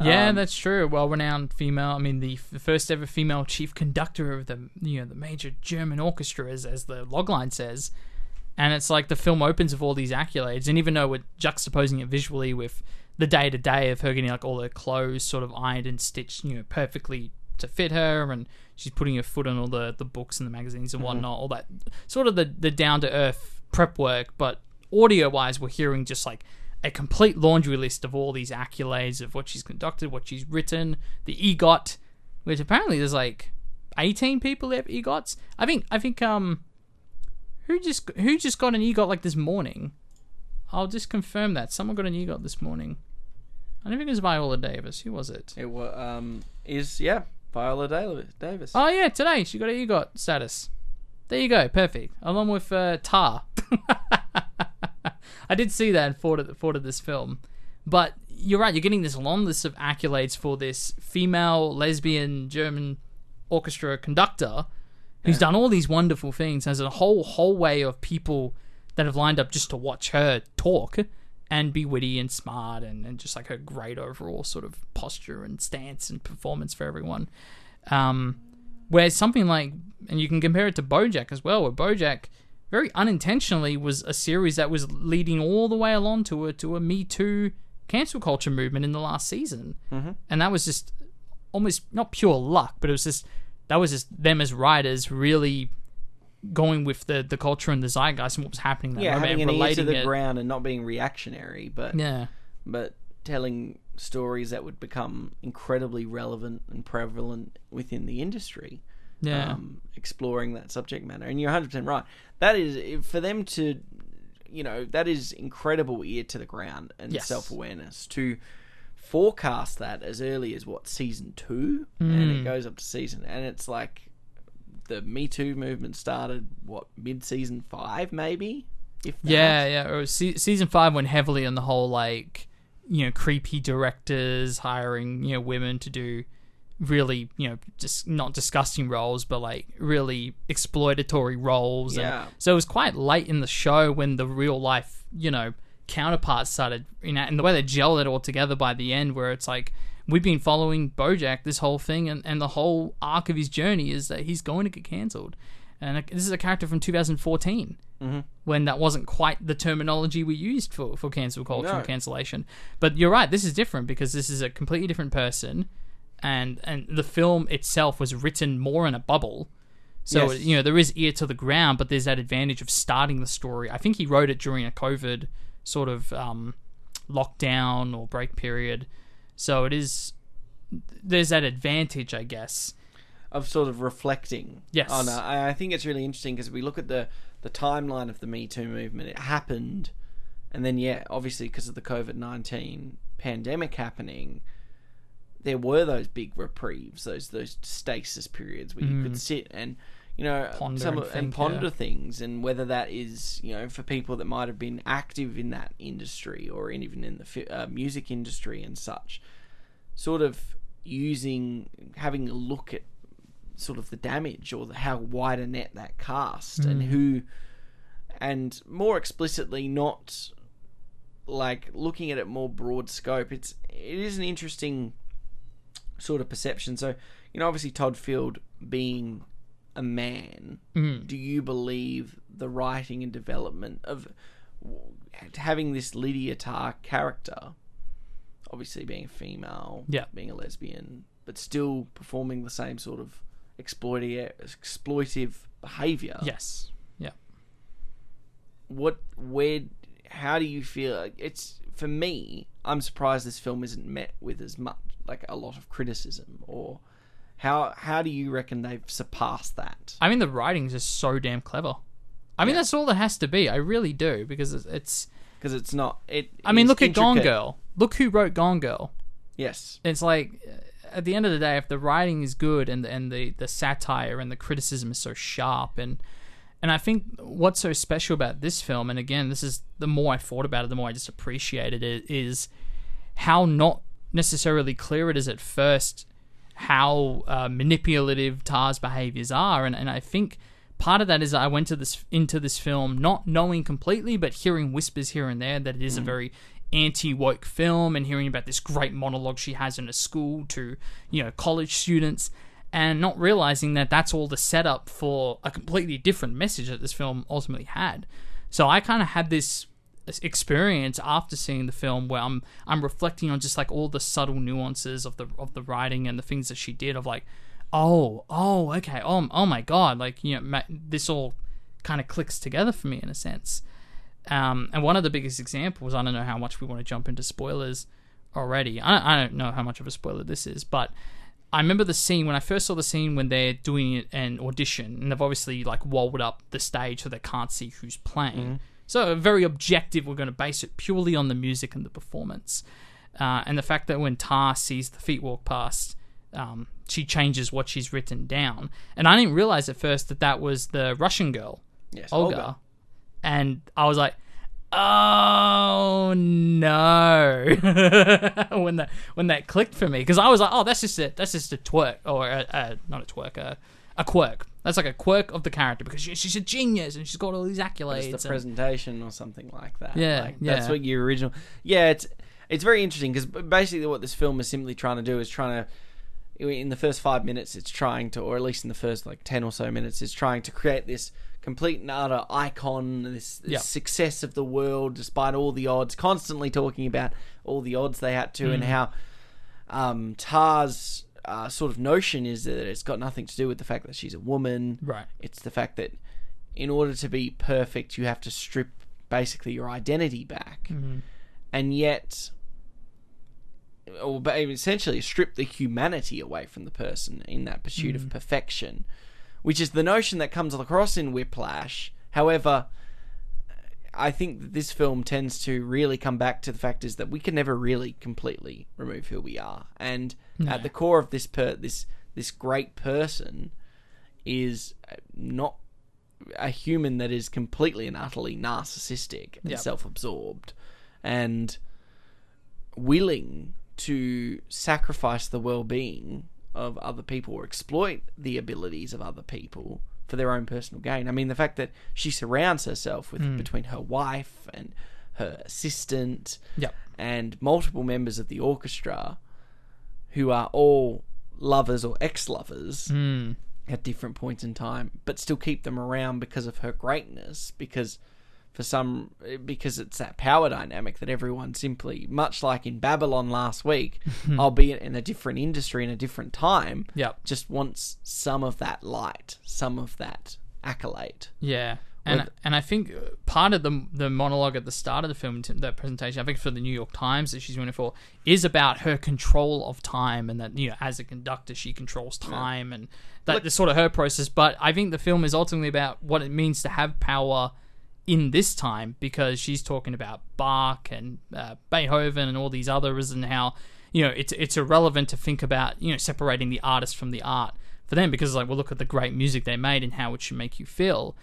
Yeah,
Um,
that's true. Well renowned female. I mean, the, the first ever female chief conductor of the you know the major German orchestra, as, as the logline says. And it's like the film opens with all these accolades, and even though we're juxtaposing it visually with the day to day of her getting like all her clothes sort of ironed and stitched, you know, perfectly to fit her, and she's putting her foot on all the, the books and the magazines and whatnot, all that sort of the, the down to earth prep work. But audio wise, we're hearing just like a complete laundry list of all these accolades of what she's conducted, what she's written, the EGOT, which apparently there's like 18 people that have EGOTs. I think I think um who just who just got an EGOT like this morning? I'll just confirm that someone got an EGOT this morning. I don't think it was Viola Davis. Who was it?
It wa um is yeah Viola Davis.
Oh yeah, today she got an EGOT status. There you go, perfect. Along with uh, Tar. I did see that and thought of, thought of this film, but you're right. You're getting this long list of accolades for this female lesbian German orchestra conductor who's done all these wonderful things. Has a whole whole way of people that have lined up just to watch her talk and be witty and smart and, and just like a great overall sort of posture and stance and performance for everyone. Um, whereas something like, and you can compare it to BoJack as well, where BoJack very unintentionally was a series that was leading all the way along to a to a Me Too cancel culture movement in the last season, mm-hmm. and that was just almost not pure luck, but it was just that was just them as writers really going with the the culture and the zeitgeist and what was happening in that
yeah,
moment
having
and
an ear to the
it.
ground and not being reactionary, but
Yeah,
but telling stories that would become incredibly relevant and prevalent within the industry.
yeah,
um, exploring that subject matter. And you're 100% right. That is, for them to, you know, that is incredible ear to the ground and
Yes.
self awareness to forecast that as early as what, season two? And
Hmm.
it goes up to season, and it's like the Me Too movement started, what, mid season five, maybe? If that.
Yeah, yeah. Or se- season five went heavily on the whole like you know creepy directors hiring you know women to do really you know just not disgusting roles but like really exploitatory roles. and-
Yeah.
so it was quite late in the show when the real life you know counterparts started you know and the way they gelled it all together by the end where it's like we've been following Bojack this whole thing, and, and the whole arc of his journey is that he's going to get cancelled. And this is a character from 2014,
Mm-hmm.
when that wasn't quite the terminology we used for, for cancel culture
No.
and cancellation. But you're right, this is different because this is a completely different person, and and the film itself was written more in a bubble. So
Yes.
you know there is ear to the ground, but there's that advantage of starting the story. I think he wrote it during a COVID sort of um, lockdown or break period, so it is there's that advantage, I guess.
of sort of reflecting.
Yes.
on. uh, I I think it's really interesting because we look at the the timeline of the Me Too movement. It happened, and then yeah, obviously because of the COVID nineteen pandemic happening, there were those big reprieves, those those stasis periods where you could sit and you know
Mm. Ponder
some
and
and, ponder
yeah.
things, and whether that is you know for people that might have been active in that industry or even in the uh, music industry and such, sort of using having a look at sort of the damage or the, how wide a net that cast and who and more explicitly not like looking at it more broad scope it's it is an interesting sort of perception so you know obviously Todd Field being a man mm-hmm. do you believe the writing and development of having this Lydia Tar character obviously being a female
Yeah.
being a lesbian but still performing the same sort of exploitive exploitive behavior
Yes. Yeah.
what where how do you feel it's for me i'm surprised this film isn't met with as much like a lot of criticism or how how do you reckon they've surpassed that
I mean, the writing's just so damn clever. I mean, that's all it has to be. I really do because it's. it's
because it's not it
I mean, look at Gone. Girl. Look who wrote Gone Girl.
yes
It's like uh, at the end of the day, if the writing is good and and the the satire and the criticism is so sharp and and I think what's so special about this film, and again, this is the more I thought about it, the more I just appreciated it, is how not necessarily clear it is at first how uh, manipulative Tar's behaviors are, and and I think part of that is I went to this into this film not knowing completely, but hearing whispers here and there that it is a very anti woke film, and hearing about this great monologue she has in a school to you know college students, and not realizing that that's all the setup for a completely different message that this film ultimately had. So I kind of had this experience after seeing the film where I'm I'm reflecting on just like all the subtle nuances of the of the writing and the things that she did of like oh oh okay oh oh my god like you know ma- this all kind of clicks together for me in a sense um, and one of the biggest examples I don't know how much we want to jump into spoilers already I, I don't know how much of a spoiler this is but I remember the scene when I first saw the scene when they're doing an audition and they've obviously like walled up the stage so they can't see who's playing. So very objective. We're going to base it purely on the music and the performance, uh, and the fact that when Tar sees the feet walk past, um, she changes what she's written down. And I didn't realize at first that that was the Russian girl,
yes
Olga.
Olga.
And I was like, oh no, when that when that clicked for me because I was like, oh, that's just a that's just a twerk or a, a, not a twerk, a, a quirk. That's like a quirk of the character because she, she's a genius and she's got all these accolades.
it's the
and-
presentation or something like that.
Yeah,
like, that's what your original. Yeah, it's it's very interesting because basically what this film is simply trying to do is trying to. In the first five minutes, it's trying to, or at least in the first like ten or so minutes, it's trying to create this complete and utter icon, this, this
Yeah.
success of the world, despite all the odds. Constantly talking about all the odds they had to,
Mm.
and how um, Tar's uh, sort of notion is that it's got nothing to do with the fact that she's a woman.
Right.
It's the fact that in order to be perfect, you have to strip basically your identity back, and yet, or essentially strip the humanity away from the person in that pursuit of perfection, which is the notion that comes across in Whiplash. However, I think that this film tends to really come back to the fact is that we can never really completely remove who we are, and hmm. at the core of this per- this this great person is not a human that is completely and utterly narcissistic and
Yep.
self-absorbed and willing to sacrifice the well-being of other people or exploit the abilities of other people for their own personal gain. I mean, the fact that she surrounds herself with between her wife and her assistant
Yep.
and multiple members of the orchestra who are all lovers or ex-lovers
Hmm.
at different points in time, but still keep them around because of her greatness. Because for some, because it's that power dynamic that everyone simply, much like in Babylon last week, albeit in a different industry in a different time,
Yep.
just wants some of that light, some of that accolade.
Yeah. And, and I think part of the the monologue at the start of the film, that presentation, I think for the New York Times that she's it for, is about her control of time and that you know as a conductor she controls time and that is sort of her process. But I think the film is ultimately about what it means to have power in this time because she's talking about Bach and uh, Beethoven and all these others and how you know it's it's irrelevant to think about you know separating the artist from the art for them because like well look at the great music they made and how it should make you feel.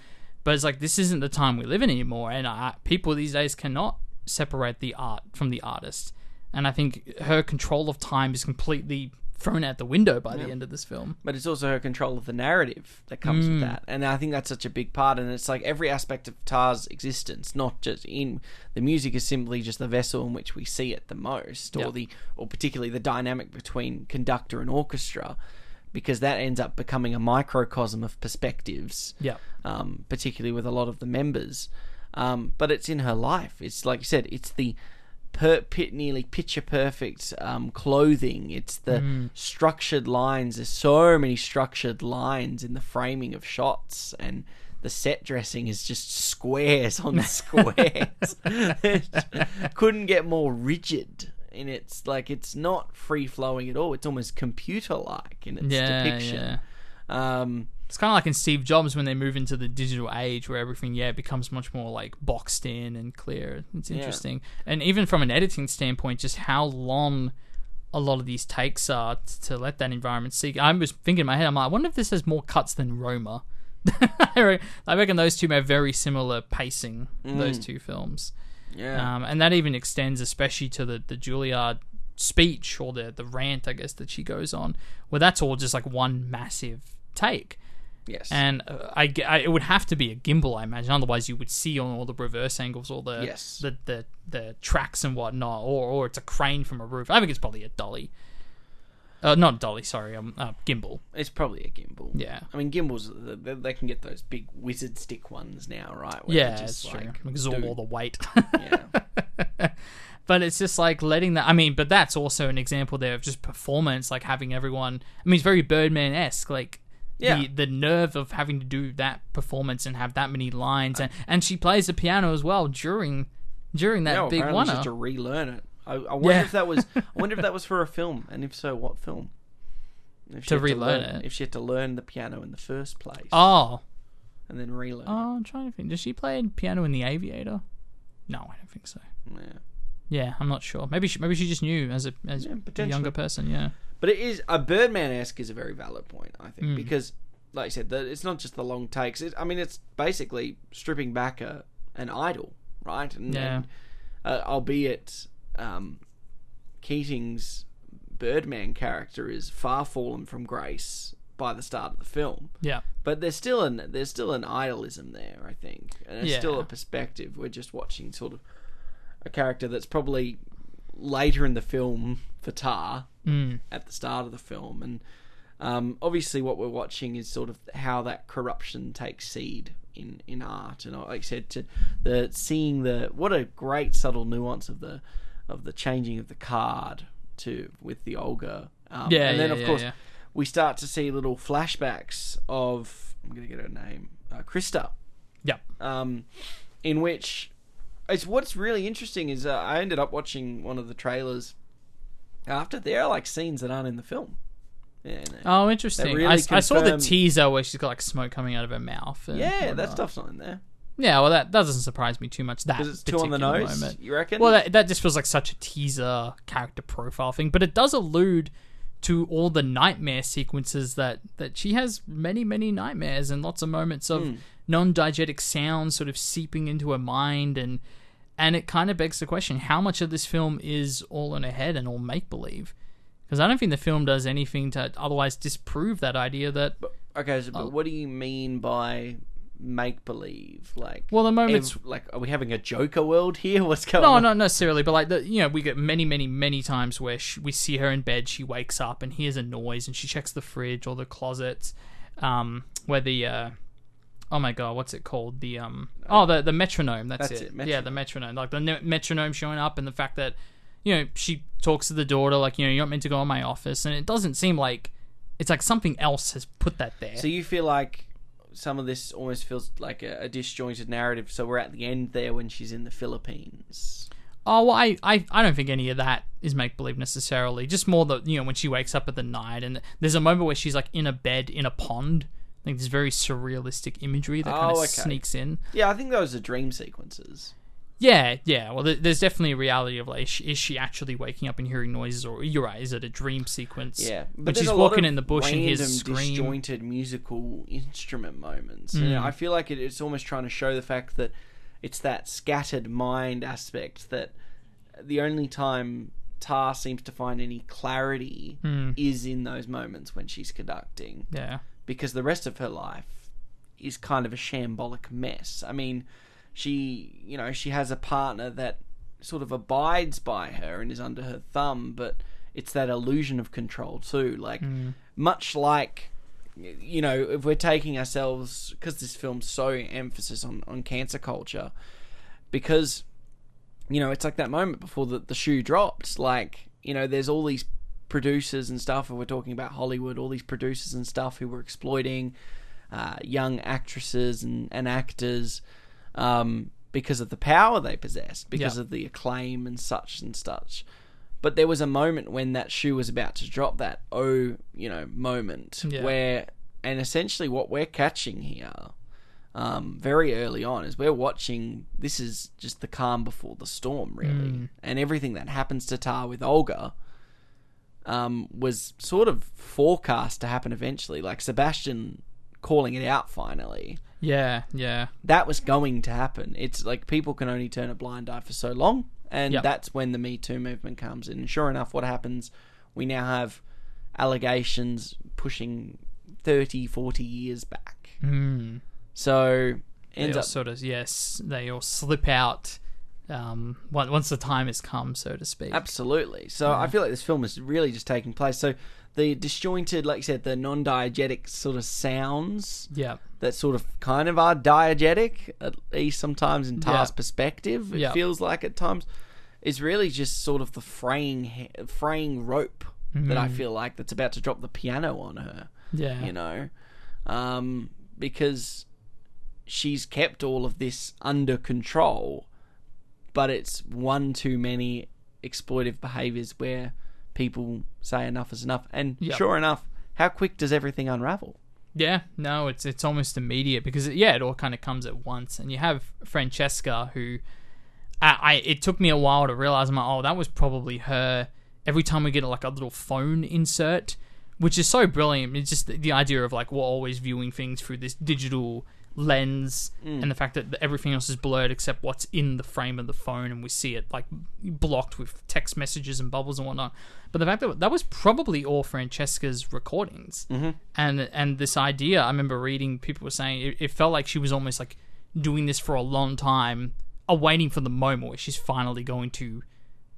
But it's like this isn't the time we live in anymore and uh, people these days cannot separate the art from the artist. And I think her control of time is completely thrown out the window by the end of this film
but it's also her control of the narrative that comes
Mm.
with that and i think that's such a big part and it's like every aspect of tar's existence not just in the music is simply just the vessel in which we see it the most or the or particularly the dynamic between conductor and orchestra because that ends up becoming a microcosm of perspectives
yeah
um, particularly with a lot of the members. Um, but it's in her life. It's like you said, it's the per, pit, nearly picture perfect um, clothing. It's the structured lines. There's so many structured lines in the framing of shots, and the set dressing is just squares on squares. Couldn't get more rigid. And it's like it's not free flowing at all. It's almost computer like in its
yeah
depiction.
yeah
Um,
It's kind of like in Steve Jobs when they move into the digital age where everything, yeah, becomes much more like boxed in and clear. It's
Yeah.
interesting. And even from an editing standpoint, just how long a lot of these takes are to let that environment see. I was thinking in my head, I'm like, I wonder if this has more cuts than Roma. I reckon those two have very similar pacing, those two films.
yeah.
Um, and that even extends especially to the, the Juilliard speech or the, the rant, I guess, that she goes on, where that's all just like one massive take.
Yes.
And uh, I, I- it would have to be a gimbal, I imagine. Otherwise, you would see on all the reverse angles, all the
Yes.
the, the the tracks and whatnot, or or it's a crane from a roof. I think it's probably a dolly. Uh, not dolly, sorry, um, uh, gimbal.
It's probably a gimbal.
Yeah.
I mean, gimbals, they, they can get those big wizard stick ones now, right? Where
Yeah, that's
just
true. Absorb
dude,
all the weight.
yeah.
but it's just like letting that. I mean, but that's also an example there of just performance, like having everyone. I mean, it's very Birdman esque, like.
Yeah.
The, the nerve of having to do that performance and have that many lines and, and she plays the piano as well during during that big one
had to relearn it. I, I wonder
Yeah.
if that was. I wonder if that was for a film, and if so, what film? If she
To
had
relearn
learn-
it?
If she had to learn the piano in the first place,
oh
and then relearn.
oh I'm trying to think does she play piano in the Aviator no I don't think so.
Yeah.
yeah I'm not sure maybe she, maybe she just knew as a as
Yeah,
a younger person yeah
But it is a Birdman esque is a very valid point, I think, because, like I said, the, it's not just the long takes. It, I mean, it's basically stripping back a an idol, right? And,
Yeah.
and, uh, albeit um, Keaton's Birdman character is far fallen from grace by the start of the film,
yeah
but there's still an there's still an idolism there, I think, and it's still a perspective. We're just watching sort of a character that's probably later in the film for Tar
mm.
at the start of the film, and um, obviously what we're watching is sort of how that corruption takes seed in in art, and like I said, to the seeing the what a great subtle nuance of the of the changing of the card to with the Olga, um,
Yeah,
and then
yeah,
of
yeah,
course
yeah.
we start to see little flashbacks of I'm gonna get her name, uh, Krista.
Yeah
um, in which it's what's really interesting is uh, I ended up watching one of the trailers after there are like scenes that aren't in the film. Yeah, no.
oh interesting
really
I, I saw the teaser where she's got like smoke coming out of her mouth and
yeah, that stuff's not in there
yeah well that that doesn't surprise me too much that
because it's too on the nose.
moment.
You reckon?
Well, that, that just feels like such a teaser character profile thing, but it does allude to all the nightmare sequences that that she has many many nightmares and lots of moments of non-diegetic sounds sort of seeping into her mind and and it kind of begs the question how much of this film is all in her head and all make believe because I don't think the film does anything to otherwise disprove that idea that
okay, so, but what do you mean by make believe? Like,
Well, the moments-
ev- like, are we having a Joker world here? What's going
No,
on?
not necessarily, but like the you know we get many, many, many times where she, we see her in bed. She wakes up and hears a noise, and she checks the fridge or the closet, um, where the uh, oh my god, what's it called? The um, oh the the metronome. That's,
That's
it.
it,
Yeah, the metronome. Like the ne- metronome showing up, and the fact that you know she talks to the daughter like you know you're not meant to go in my office, and it doesn't seem like it's like something else has put that there.
So you feel like some of this almost feels like a, a disjointed narrative. So we're at the end there when she's in the Philippines.
Oh, well, I, I, I don't think any of that is make believe necessarily. Just more that you know when she wakes up at the night, and there's a moment where she's like in a bed in a pond. I think there's very surrealistic imagery that kind of
Oh, okay.
sneaks in.
Yeah, I think those are dream sequences.
Yeah, yeah. Well, there- there's definitely a reality of like, is she, is she actually waking up and hearing noises, or you're right, is it a dream sequence?
Yeah, but
she's
there's a lot
walking in the bush and hears scream.
disjointed musical instrument moments.
Mm.
And I feel like it, it's almost trying to show the fact that it's that scattered mind aspect that the only time Tar seems to find any clarity
Mm.
is in those moments when she's conducting.
Yeah,
because the rest of her life is kind of a shambolic mess. I mean, she, you know, she has a partner that sort of abides by her and is under her thumb, but it's that illusion of control too. Like, much like, you know, if we're taking ourselves, because this film's so emphasis on, on cancer culture, because, you know, it's like that moment before the, the shoe drops. Like, you know, there's all these producers and stuff, and we're talking about Hollywood, all these producers and stuff who were exploiting uh, young actresses and, and actors um, because of the power they possessed, because
Yeah.
of the acclaim and such and such. But there was a moment when that shoe was about to drop, that oh, you know, moment
Yeah.
where, and essentially what we're catching here, um, very early on, is we're watching. This is just the calm before the storm, really, and everything that happens to Tar with Olga um, was sort of forecast to happen eventually. Like Sebastian calling it out finally.
yeah, yeah.
That was going to happen. It's like people can only turn a blind eye for so long, and
Yep.
that's when the Me Too movement comes in. And sure enough, what happens? We now have allegations pushing 30, 40 years back.
Mm.
So ends up
sort of yes, they all slip out um, once the time has come, so to speak.
Absolutely. So I feel like this film is really just taking place. So the disjointed, like you said, the non-diegetic sort of sounds
Yeah.
that sort of kind of are diegetic, at least sometimes in Tar's
Yeah.
perspective. It
Yeah.
feels like at times is really just sort of the fraying fraying rope that I feel like that's about to drop the piano on her.
Mm-hmm. Yeah.
You know, um, because she's kept all of this under control, but it's one too many exploitive behaviors where people say enough is enough. And
Yep.
sure enough, how quick does everything unravel?
Yeah, no, it's it's almost immediate because yeah, it all kind of comes at once, and you have Francesca who, I, I it took me a while to realize I'm like, oh that was probably her. Every time we get like a little phone insert, which is so brilliant, it's just the, the idea of like we're always viewing things through this digital lens, mm. and the fact that everything else is blurred except what's in the frame of the phone, and we see it like blocked with text messages and bubbles and whatnot. But the fact that that was probably all Francesca's recordings, mm-hmm. and and this idea, I remember reading people were saying it, it felt like she was almost like doing this for a long time, uh, awaiting for the moment where she's finally going to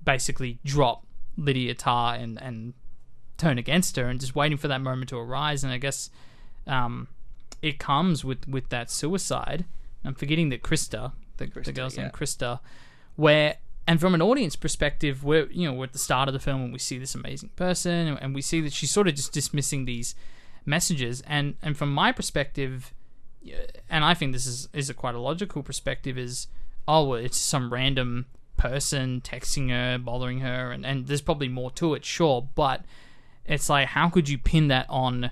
basically drop Lydia Tar and and turn against her, and just waiting for that moment to arise. And I guess um, it comes with with that suicide. I'm forgetting that Krista, the, the girl's
yeah.
name Krista, where and from an audience perspective, we're you know we're at the start of the film and we see this amazing person and, and we see that she's sort of just dismissing these messages and and from my perspective, and I think this is is a quite a logical perspective is oh well, it's some random person texting her, bothering her, and and there's probably more to it, sure, but it's like how could you pin that on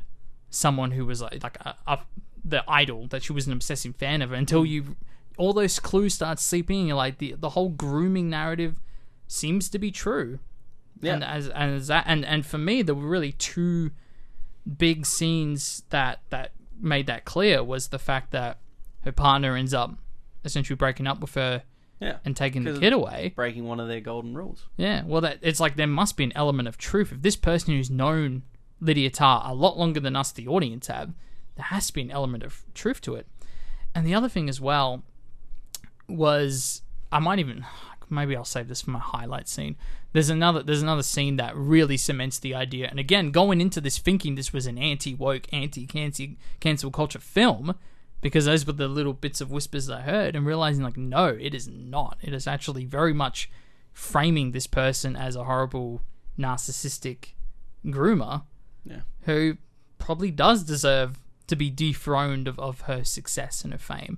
someone who was like like uh, a, a, the idol that she was an obsessive fan of until you all those clues start seeping in, you're like the the whole grooming narrative seems to be true
Yeah.
and as and as that and and for me there were really two big scenes that that made that clear was the fact that her partner ends up essentially breaking up with her
Yeah.
and taking the kid away
breaking one of their golden rules.
yeah, well, that it's like there must be an element of truth. If this person who's known Lydia Tar a lot longer than us, the audience, have, there has to be an element of truth to it. And the other thing as well was I might even maybe I'll save this for my highlight scene. There's another there's another scene that really cements the idea. And again, going into this thinking this was an anti woke, anti cancel culture film, because those were the little bits of whispers I heard, and realizing like no, it is not. It is actually very much framing this person as a horrible narcissistic groomer
Yeah.
who probably does deserve to be dethroned of, of her success and her fame.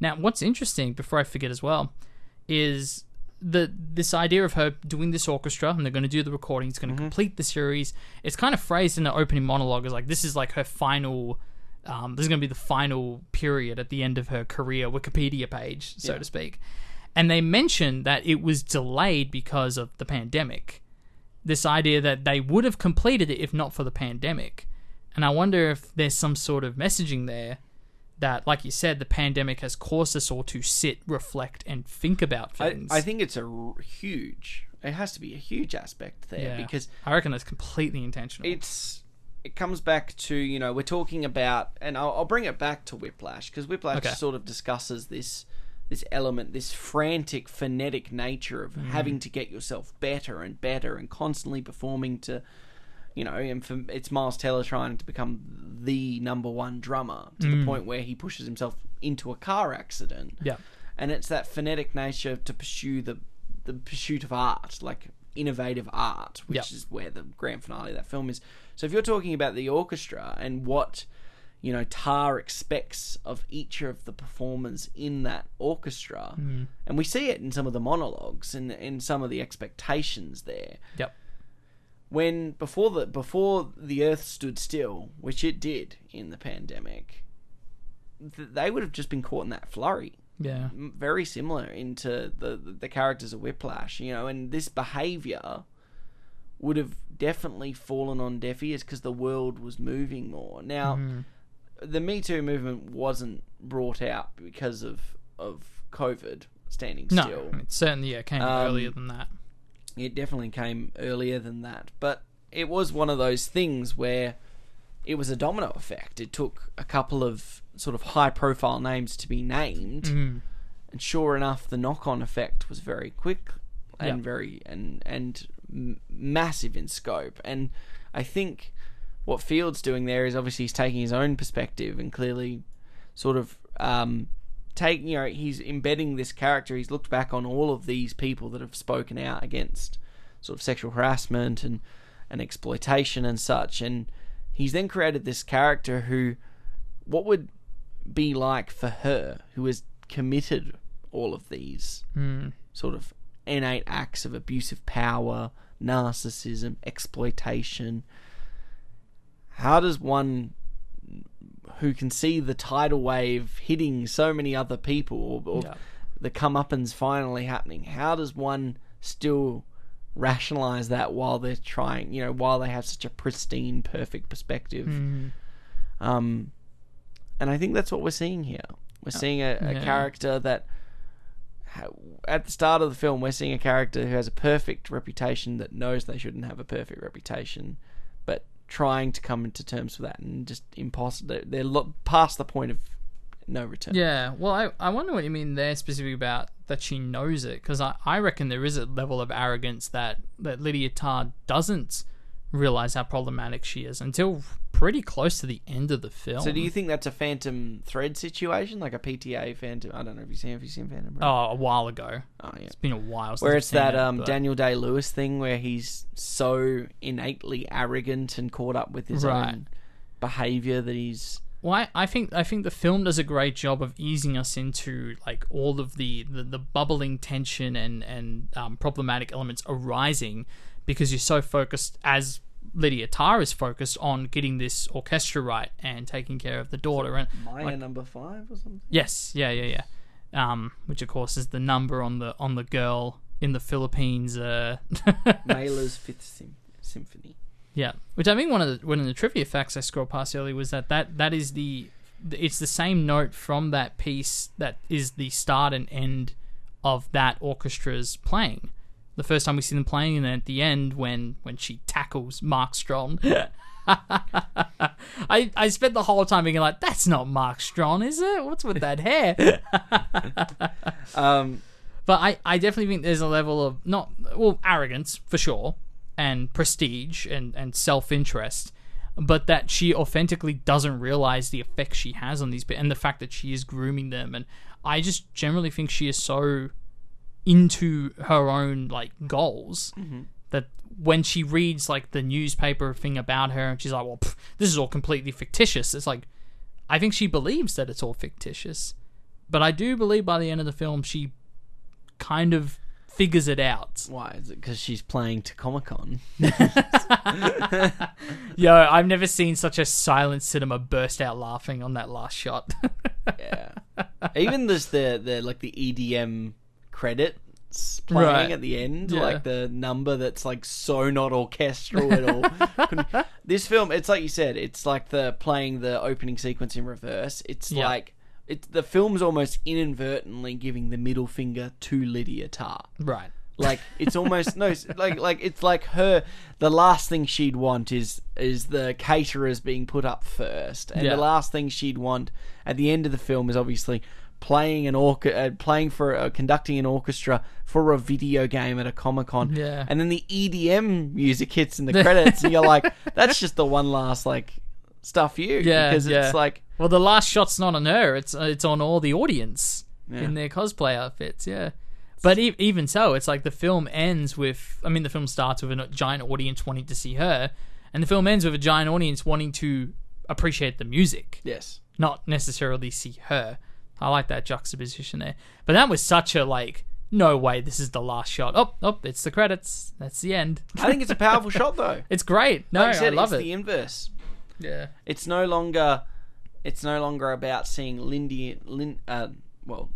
Now, what's interesting, before I forget as well, is the this idea of her doing this orchestra and they're going to do the recording. It's going to complete the series. It's kind of phrased in the opening monologue as like this is like her final. Um, this is going to be the final period at the end of her career Wikipedia page, so
Yeah.
to speak. And they mentioned that it was delayed because of the pandemic. This idea that they would have completed it if not for the pandemic. And I wonder if there's some sort of messaging there that, like you said, the pandemic has caused us all to sit, reflect, and think about
I,
things.
I think it's a r- huge. It has to be a huge aspect there
yeah.
because
I reckon that's completely intentional.
it's it comes back to you know we're talking about and I'll, I'll bring it back to Whiplash because Whiplash
Okay.
sort of discusses this this element this frantic phonetic nature of
Mm.
having to get yourself better and better and constantly performing to you know and for, it's Miles Teller trying to become the number one drummer to
Mm.
the point where he pushes himself into a car accident
yeah.
and it's that phonetic nature to pursue the the pursuit of art, like innovative art, which
Yep.
is where the grand finale of that film is. So if you're talking about the orchestra and what you know Tar expects of each of the performers in that orchestra, mm. and we see it in some of the monologues and in some of the expectations there.
Yep.
When before the before the Earth stood still, which it did in the pandemic, th- they would have just been caught in that flurry
Yeah.
very similar into the the characters of Whiplash, you know, and this behavior would have definitely fallen on deaf ears because the world was moving more. Now, mm. The Me Too movement wasn't brought out because of of COVID standing
No,
still.
it certainly yeah, came
Um,
earlier than that.
It definitely came earlier than that, but it was one of those things where it was a domino effect. It took a couple of sort of high profile names to be named,
Mm.
and sure enough, the knock on effect was very quick and
Yeah.
very and and massive in scope. And I think what Field's doing there is obviously he's taking his own perspective and clearly sort of um, taking you know he's embedding this character. He's looked back on all of these people that have spoken out against sort of sexual harassment and and exploitation and such, and he's then created this character who what would be like for her who has committed all of these
Hmm.
sort of innate acts of abusive power, narcissism, exploitation. How does one who can see the tidal wave hitting so many other people or, or
Yeah.
the comeuppance finally happening, how does one still rationalize that while they're trying, you know, while they have such a pristine, perfect perspective?
Mm.
Um, and I think that's what we're seeing here. We're seeing a, a
yeah.
character that, at the start of the film, we're seeing a character who has a perfect reputation that knows they shouldn't have a perfect reputation, trying to come into terms with that and just impossible. They're, past the point of no return.
Yeah, well, I, I wonder what you mean there specifically about that she knows it, because I, I reckon there is a level of arrogance that, that Lydia Tar doesn't realize how problematic she is until pretty close to the end of the film.
So do you think that's a Phantom Thread situation, like a PTA Phantom? I don't know if you've seen. Have you've seen Phantom? Thread?
Oh, a while ago.
oh yeah.
It's been a while. Since
Where
I've
it's
seen
that
it,
um,
but-
Daniel Day Lewis thing where he's so innately arrogant and caught up with his
Right.
own behavior that he's
Well, I, I think I think the film does a great job of easing us into like all of the the, the bubbling tension and and um, problematic elements arising because you're so focused as Lydia Tar is focused on getting this orchestra right and taking care of the daughter and
Mahler
like-
number five or something.
yes yeah yeah yeah um which of course is the number on the on the girl in the Philippines uh
Mahler's Fifth Sym- Symphony.
Yeah, which I think one of the one of the trivia facts I scrolled past earlier was that that, that is the it's the same note from that piece that is the start and end of that orchestra's playing. The first time we see them playing, and then at the end when when she tackles Mark Strong, I, I spent the whole time being like, that's not Mark Strong, is it? What's with that hair?
Um,
But I, I definitely think there's a level of not well arrogance for sure, and prestige and, and self interest, but that she authentically doesn't realize the effect she has on these and the fact that she is grooming them. And I just generally think she is so into her own like goals mm-hmm. that when she reads like the newspaper thing about her and she's like, well, pff, this is all completely fictitious. It's like I think she believes that it's all fictitious, but I do believe by the end of the film she kind of figures it out.
why? Is it because she's playing to Comic Con?
Yo, I've never seen such a silent cinema burst out laughing on that last shot.
Yeah. Even this the the like the EDM credits playing
Right.
at the end,
Yeah.
like the number that's like so not orchestral at all. This film, it's like you said, it's like the playing the opening sequence in reverse. It's
Yeah.
like it's the film's almost inadvertently giving the middle finger to Lydia Tar.
right.
Like it's almost no, like like it's like her. The last thing she'd want is is the caterers being put up first, and
Yeah.
the last thing she'd want at the end of the film is obviously playing an orca, uh, playing for uh, conducting an orchestra for a video game at a comic con.
Yeah.
and then the EDM music hits in the credits, and you're like, that's just the one last like stuff you,
Yeah,
because
yeah.
it's like
Well, the last shot's not on her; it's uh, it's on all the audience
Yeah.
in their cosplay outfits. Yeah, but e- even so, it's like the film ends with. I mean, the film starts with a giant audience wanting to see her, and the film ends with a giant audience wanting to appreciate the music,
yes,
not necessarily see her. I like that juxtaposition there. But that was such a like. No way! This is the last shot. Oh, oh! It's the credits. That's the end.
I think it's a powerful shot though.
It's great. No,
Like you said,
I love
it's
it.
the inverse.
yeah.
it's no longer it's no longer about seeing Lindy Lin, uh, well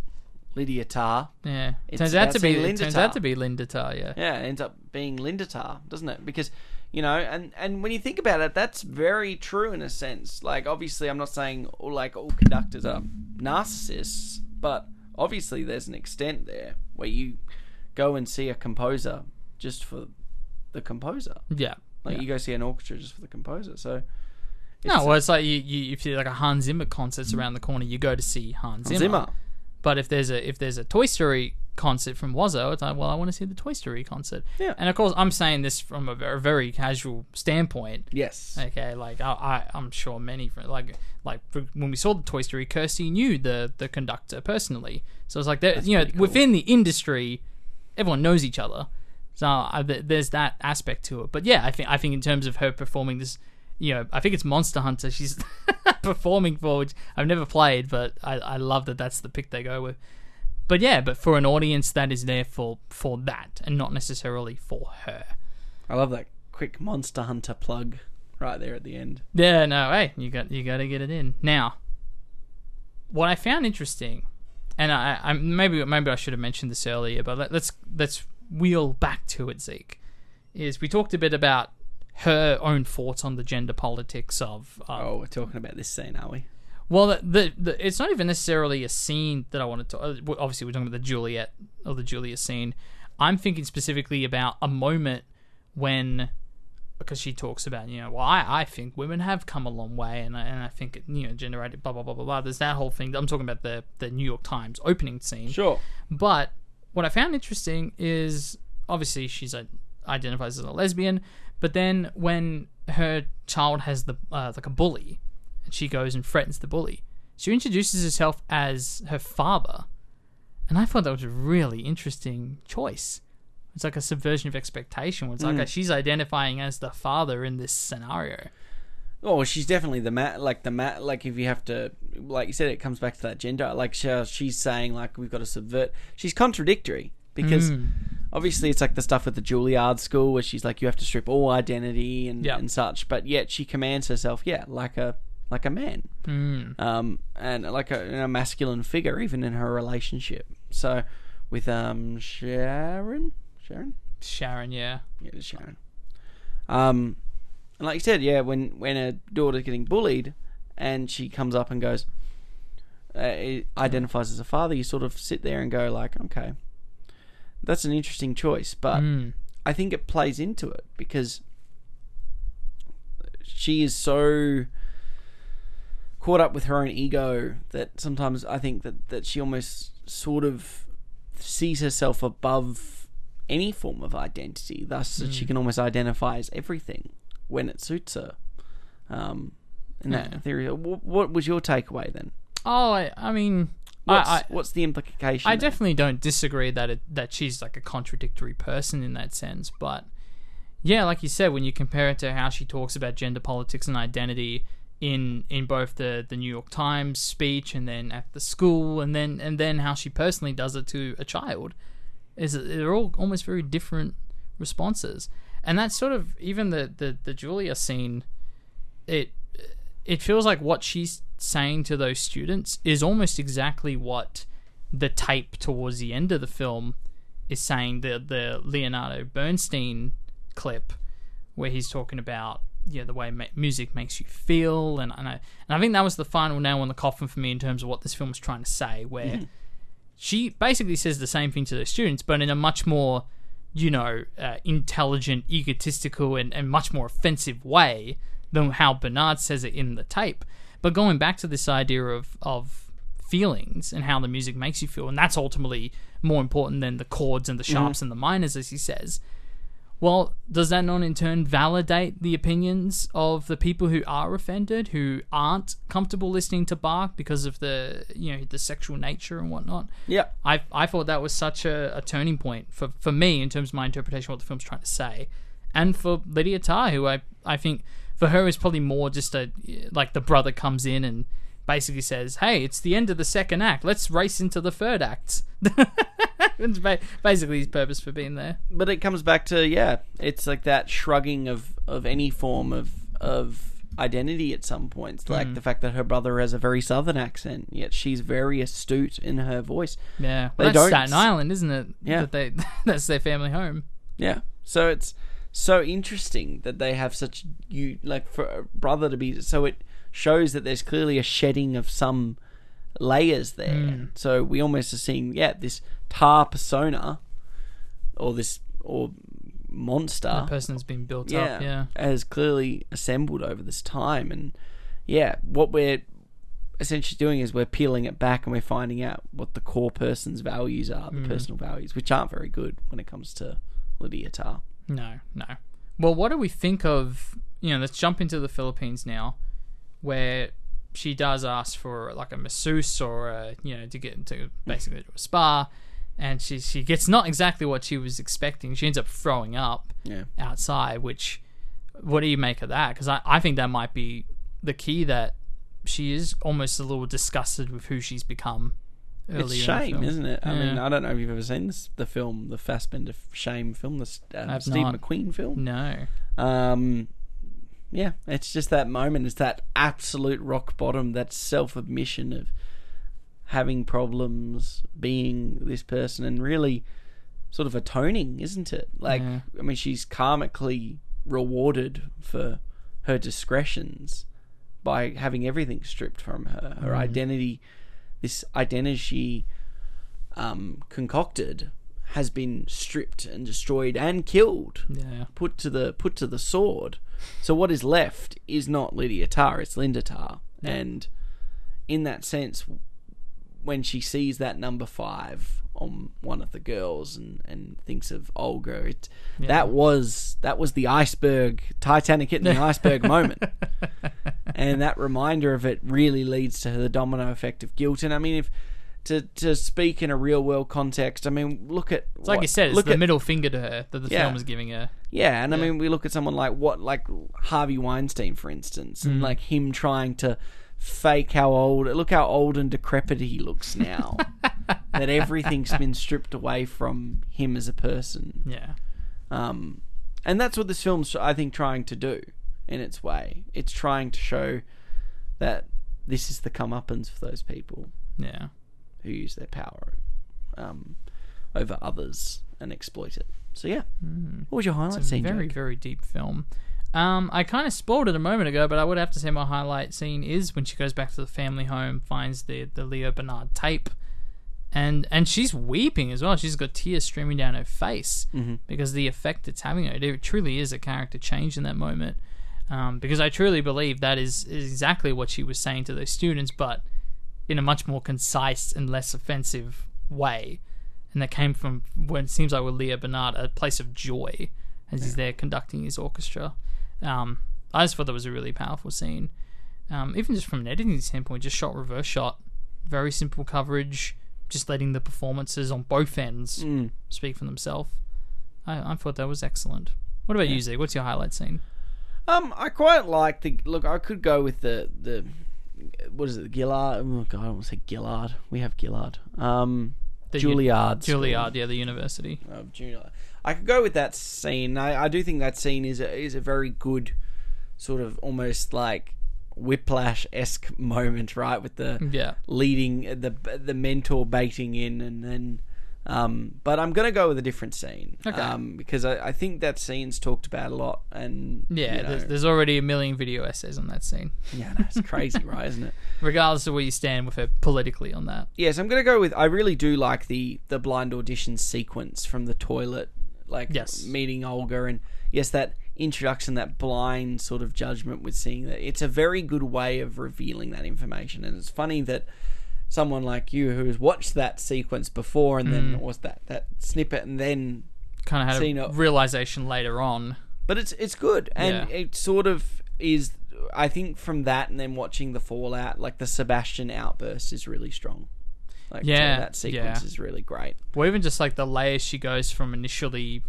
Lydia Tar.
Yeah.
It's
turns out to be
seeing Linda
turns
Tarr.
out to be Linda Tarr, yeah.
Yeah, it ends up being Linda Tarr, doesn't it? Because you know, and and when you think about it, that's very true in a sense. Like obviously, I'm not saying all like all conductors are narcissists, but obviously there's an extent there where you go and see a composer just for the composer.
Yeah.
Like
Yeah.
you go see an orchestra just for the composer. So
No, well, it's like you, you if you like a Hans Zimmer concert's mm. around the corner, you go to see Hans Zimmer.
Zimmer.
But if there's a if there's a Toy Story concert from WASO, it's like, well, I want to see the Toy Story concert.
Yeah.
And of course, I'm saying this from a very, very casual standpoint.
Yes.
Okay, like I, I I'm sure many like like for, when we saw the Toy Story, Kirsty knew the the conductor personally, so it's like there, you know
cool.
within the industry, everyone knows each other. So I, there's that aspect to it. But yeah, I think I think in terms of her performing this, you know, I think it's Monster Hunter she's performing for, which I've never played, but I I love that that's the pick they go with. But yeah, but for an audience that is there for for that and not necessarily for her.
I love that quick Monster Hunter plug right there at the end.
Yeah, no, hey, you got you got to get it in now. What I found interesting, and I, I maybe maybe I should have mentioned this earlier, but let, let's let's wheel back to it, Zeke. Is we talked a bit about her own thoughts on the gender politics of um,
Oh, we're talking about this scene, are we?
Well, the, the, the it's not even necessarily a scene that I wanted to. uh, well, Obviously, we're talking about the Juliet or the Julia scene. I'm thinking specifically about a moment when, because she talks about, you know, well, I, I think women have come a long way, and I, and I think it, you know, generated blah blah blah blah blah. There's that whole thing. I'm talking about the the New York Times opening scene.
Sure.
But what I found interesting is obviously she's a, identifies as a lesbian, but then when her child has the uh, like a bully, and she goes and threatens the bully, she introduces herself as her father, and I thought that was a really interesting choice. It's like a subversion of expectation. It's like hmm. she's identifying as the father in this scenario.
Oh, she's definitely the mat. Like the mat. Like if you have to, like you said, it comes back to that gender. Like she, she's saying, like we've got to subvert. She's contradictory because hmm. obviously it's like the stuff at the Juilliard school where she's like you have to strip all identity and
Yeah.
and such. But yet she commands herself, yeah, like a like a man,
Mm.
um, and like a, a masculine figure, even in her relationship. So with um Sharon, Sharon,
Sharon, yeah,
yeah, Sharon. Um, and like you said, yeah, when when a daughter's getting bullied, and she comes up and goes, uh, identifies as a father, you sort of sit there and go like, okay, that's an interesting choice, but
Mm.
I think it plays into it because she is so caught up with her own ego that sometimes I think that that she almost sort of sees herself above any form of identity, thus that she can almost identify as everything when it suits her. Um, in that
Yeah.
theory, what, what was your takeaway then?
Oh, I, I mean,
What's,
I, I,
what's the implication?
I
there?
definitely don't disagree that it, that she's like a contradictory person in that sense, but yeah, like you said, when you compare it to how she talks about gender politics and identity in in both the the New York Times speech and then at the school and then and then how she personally does it to a child, is they're all almost very different responses, and that's sort of even the the the Julia scene. It it feels like what she's saying to those students is almost exactly what the tape towards the end of the film is saying the the Leonard Bernstein clip where he's talking about yeah the way ma- music makes you feel and and I, and I think that was the final nail in the coffin for me in terms of what this film was trying to say where she basically says the same thing to the students but in a much more you know uh, intelligent egotistical and, and much more offensive way than how Bernard says it in the tape. But going back to this idea of of feelings and how the music makes you feel and that's ultimately more important than the chords and the sharps and the minors as he says well, does that not in turn validate the opinions of the people who are offended, who aren't comfortable listening to Bach because of the you know the sexual nature and whatnot?
Yeah.
I I thought that was such a, a turning point for, for me in terms of my interpretation of what the film's trying to say, and for Lydia Tar, who I I think for her is probably more just a like the brother comes in and basically says, "Hey, it's the end of the second act. Let's race into the third act." it's ba- basically his purpose for being there.
but it comes back to yeah, it's like that shrugging of of any form of of identity at some points,
Mm.
like the fact that her brother has a very southern accent, yet she's very astute in her voice.
Yeah,
They
that's
don't-
Staten Island, isn't it?
Yeah.
that they that's their family home.
Yeah, so it's so interesting that they have such you like for a brother to be so it shows that there's clearly a shedding of some layers there.
Mm.
So we almost are seeing yeah this tar persona or this or monster
The person's been built
yeah,
up. Yeah,
has clearly assembled over this time and yeah what we're essentially doing is we're peeling it back and we're finding out what the core person's values are
Mm.
the personal values which aren't very good when it comes to lydia tar
no, no. Well, what do we think of? You know, let's jump into the Philippines now, where she does ask for like a masseuse or a, you know to get to basically to a spa, and she she gets not exactly what she was expecting. She ends up throwing up
yeah
outside. Which, what do you make of that? Because I I think that might be the key that she is almost a little disgusted with who she's become. Earlier
it's shame isn't it i
Yeah.
mean i don't know if you've ever seen this the film the fassbender shame film the uh, steve
not.
mcqueen film
No.
Um, yeah, it's just that moment. It's that absolute rock bottom, that self admission of having problems, being this person, and really sort of atoning, isn't it? Like,
Yeah.
I mean, she's karmically rewarded for her discretions by having everything stripped from her. Her identity, this identity she um, concocted, has been stripped and destroyed and killed
Yeah.
put to the put to the sword. So what is left is not Lydia Tar, it's Linda Tarr. And in that sense, when she sees that number five on one of the girls and, and thinks of Olga, it that was that was the iceberg Titanic hitting the iceberg moment. And that reminder of it really leads to the domino effect of guilt. And I mean if to, to speak in a real world context, I mean, look at
It's like
what-
you said, it's
look
the
at,
middle finger to her that the
Yeah.
film is giving her.
yeah, and I mean, we look at someone like what, like Harvey Weinstein, for instance,
Mm.
and like him trying to fake how old. Look how old and decrepit he looks now. that everything's been stripped away from him as a person.
Yeah.
Um, and that's what this film's, I think, trying to do in its way. It's trying to show that this is the comeuppance for those people
Yeah.
Who use their power um, over others and exploit it. So yeah, what was your highlight
Mm. It's a
scene?
very,
Jake?
very deep film. Um, I kind of spoiled it a moment ago, but I would have to say my highlight scene is when she goes back to the family home, finds the the Leo Bernard tape, and and she's weeping as well. She's got tears streaming down her face
Mm-hmm.
because the effect it's having on her. It truly is a character change in that moment. Um, because I truly believe that is, is exactly what she was saying to those students, but in a much more concise and less offensive way. And that came from when it seems like with Leah Bernard, a place of joy as he's there conducting his orchestra. Um, I just thought that was a really powerful scene. Um, even just from an editing standpoint, just shot reverse shot, very simple coverage, just letting the performances on both ends speak for themselves. I, I thought that was excellent. What about you, Z? What's your highlight scene?
Um, I quite like the look. I could go with the the what is it, Gillard? Oh God, I don't want to say Gillard. We have Gillard. Um,
The
Juilliard. school
Juilliard, yeah, the university.
Of Juilliard. I could go with that scene. I, I do think that scene is a, is a very good sort of almost like whiplash esque moment, right? With the
Yeah.
leading the the mentor baiting in, and then. Um, but I'm gonna go with a different scene.
Okay.
Um, because I, I think that scene's talked about a lot, and
Yeah,
you know,
there's, there's already a million video essays on that scene,
yeah, no, it's crazy, right? Isn't it?
regardless of where you stand with her politically on that.
Yes, I'm gonna go with. I really do like the the blind audition sequence from the toilet, like
Yes.
meeting Olga, and yes, that introduction, that blind sort of judgment with seeing that. It's a very good way of revealing that information, and it's funny that someone like you who's watched that sequence before and
Mm.
then was that that snippet and then
Kind of had
Scene
a realization later on.
but it's it's good and
Yeah.
it sort of is i think from that and then watching the fallout like the sebastian outburst is really strong like
Yeah,
that sequence
yeah.
is really great
Or even just like the layers she goes from initially,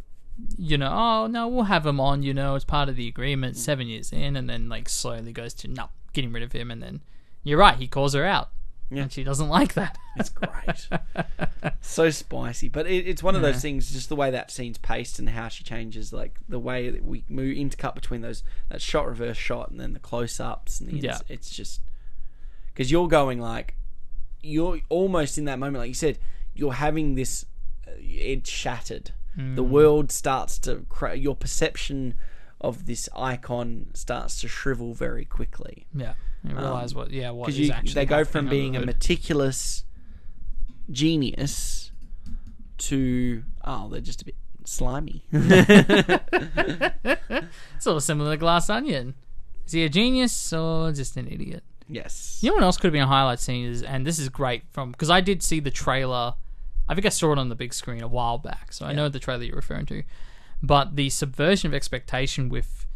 you know, oh no, we'll have him on, you know, as part of the agreement. Seven years in, and then like slowly goes to no, getting rid of him, and then you're right, he calls her out,
Yeah.
and she doesn't like that.
It's great. so spicy. But it, it's one of those things, just the way that scene's paced and how she changes, like the way that we move intercut between those, that shot, reverse shot, and then the close ups. And the
Yeah.
it's, just. Because you're going like. You're almost in that moment, like you said, you're having this. Uh, it's shattered. The
Mm.
world starts to. Cra- your perception of this icon starts to shrivel very quickly
yeah, you um, realize what, yeah, what
because you
actually
they go from being a meticulous genius to oh they're just a bit slimy
sort of similar to Glass Onion. Is he a genius or just an idiot?
yes
You know what else could have been a highlight scene is, and this is great from because I did see the trailer. I think I saw it on the big screen a while back, so I know the trailer you're referring to. But the subversion of expectation with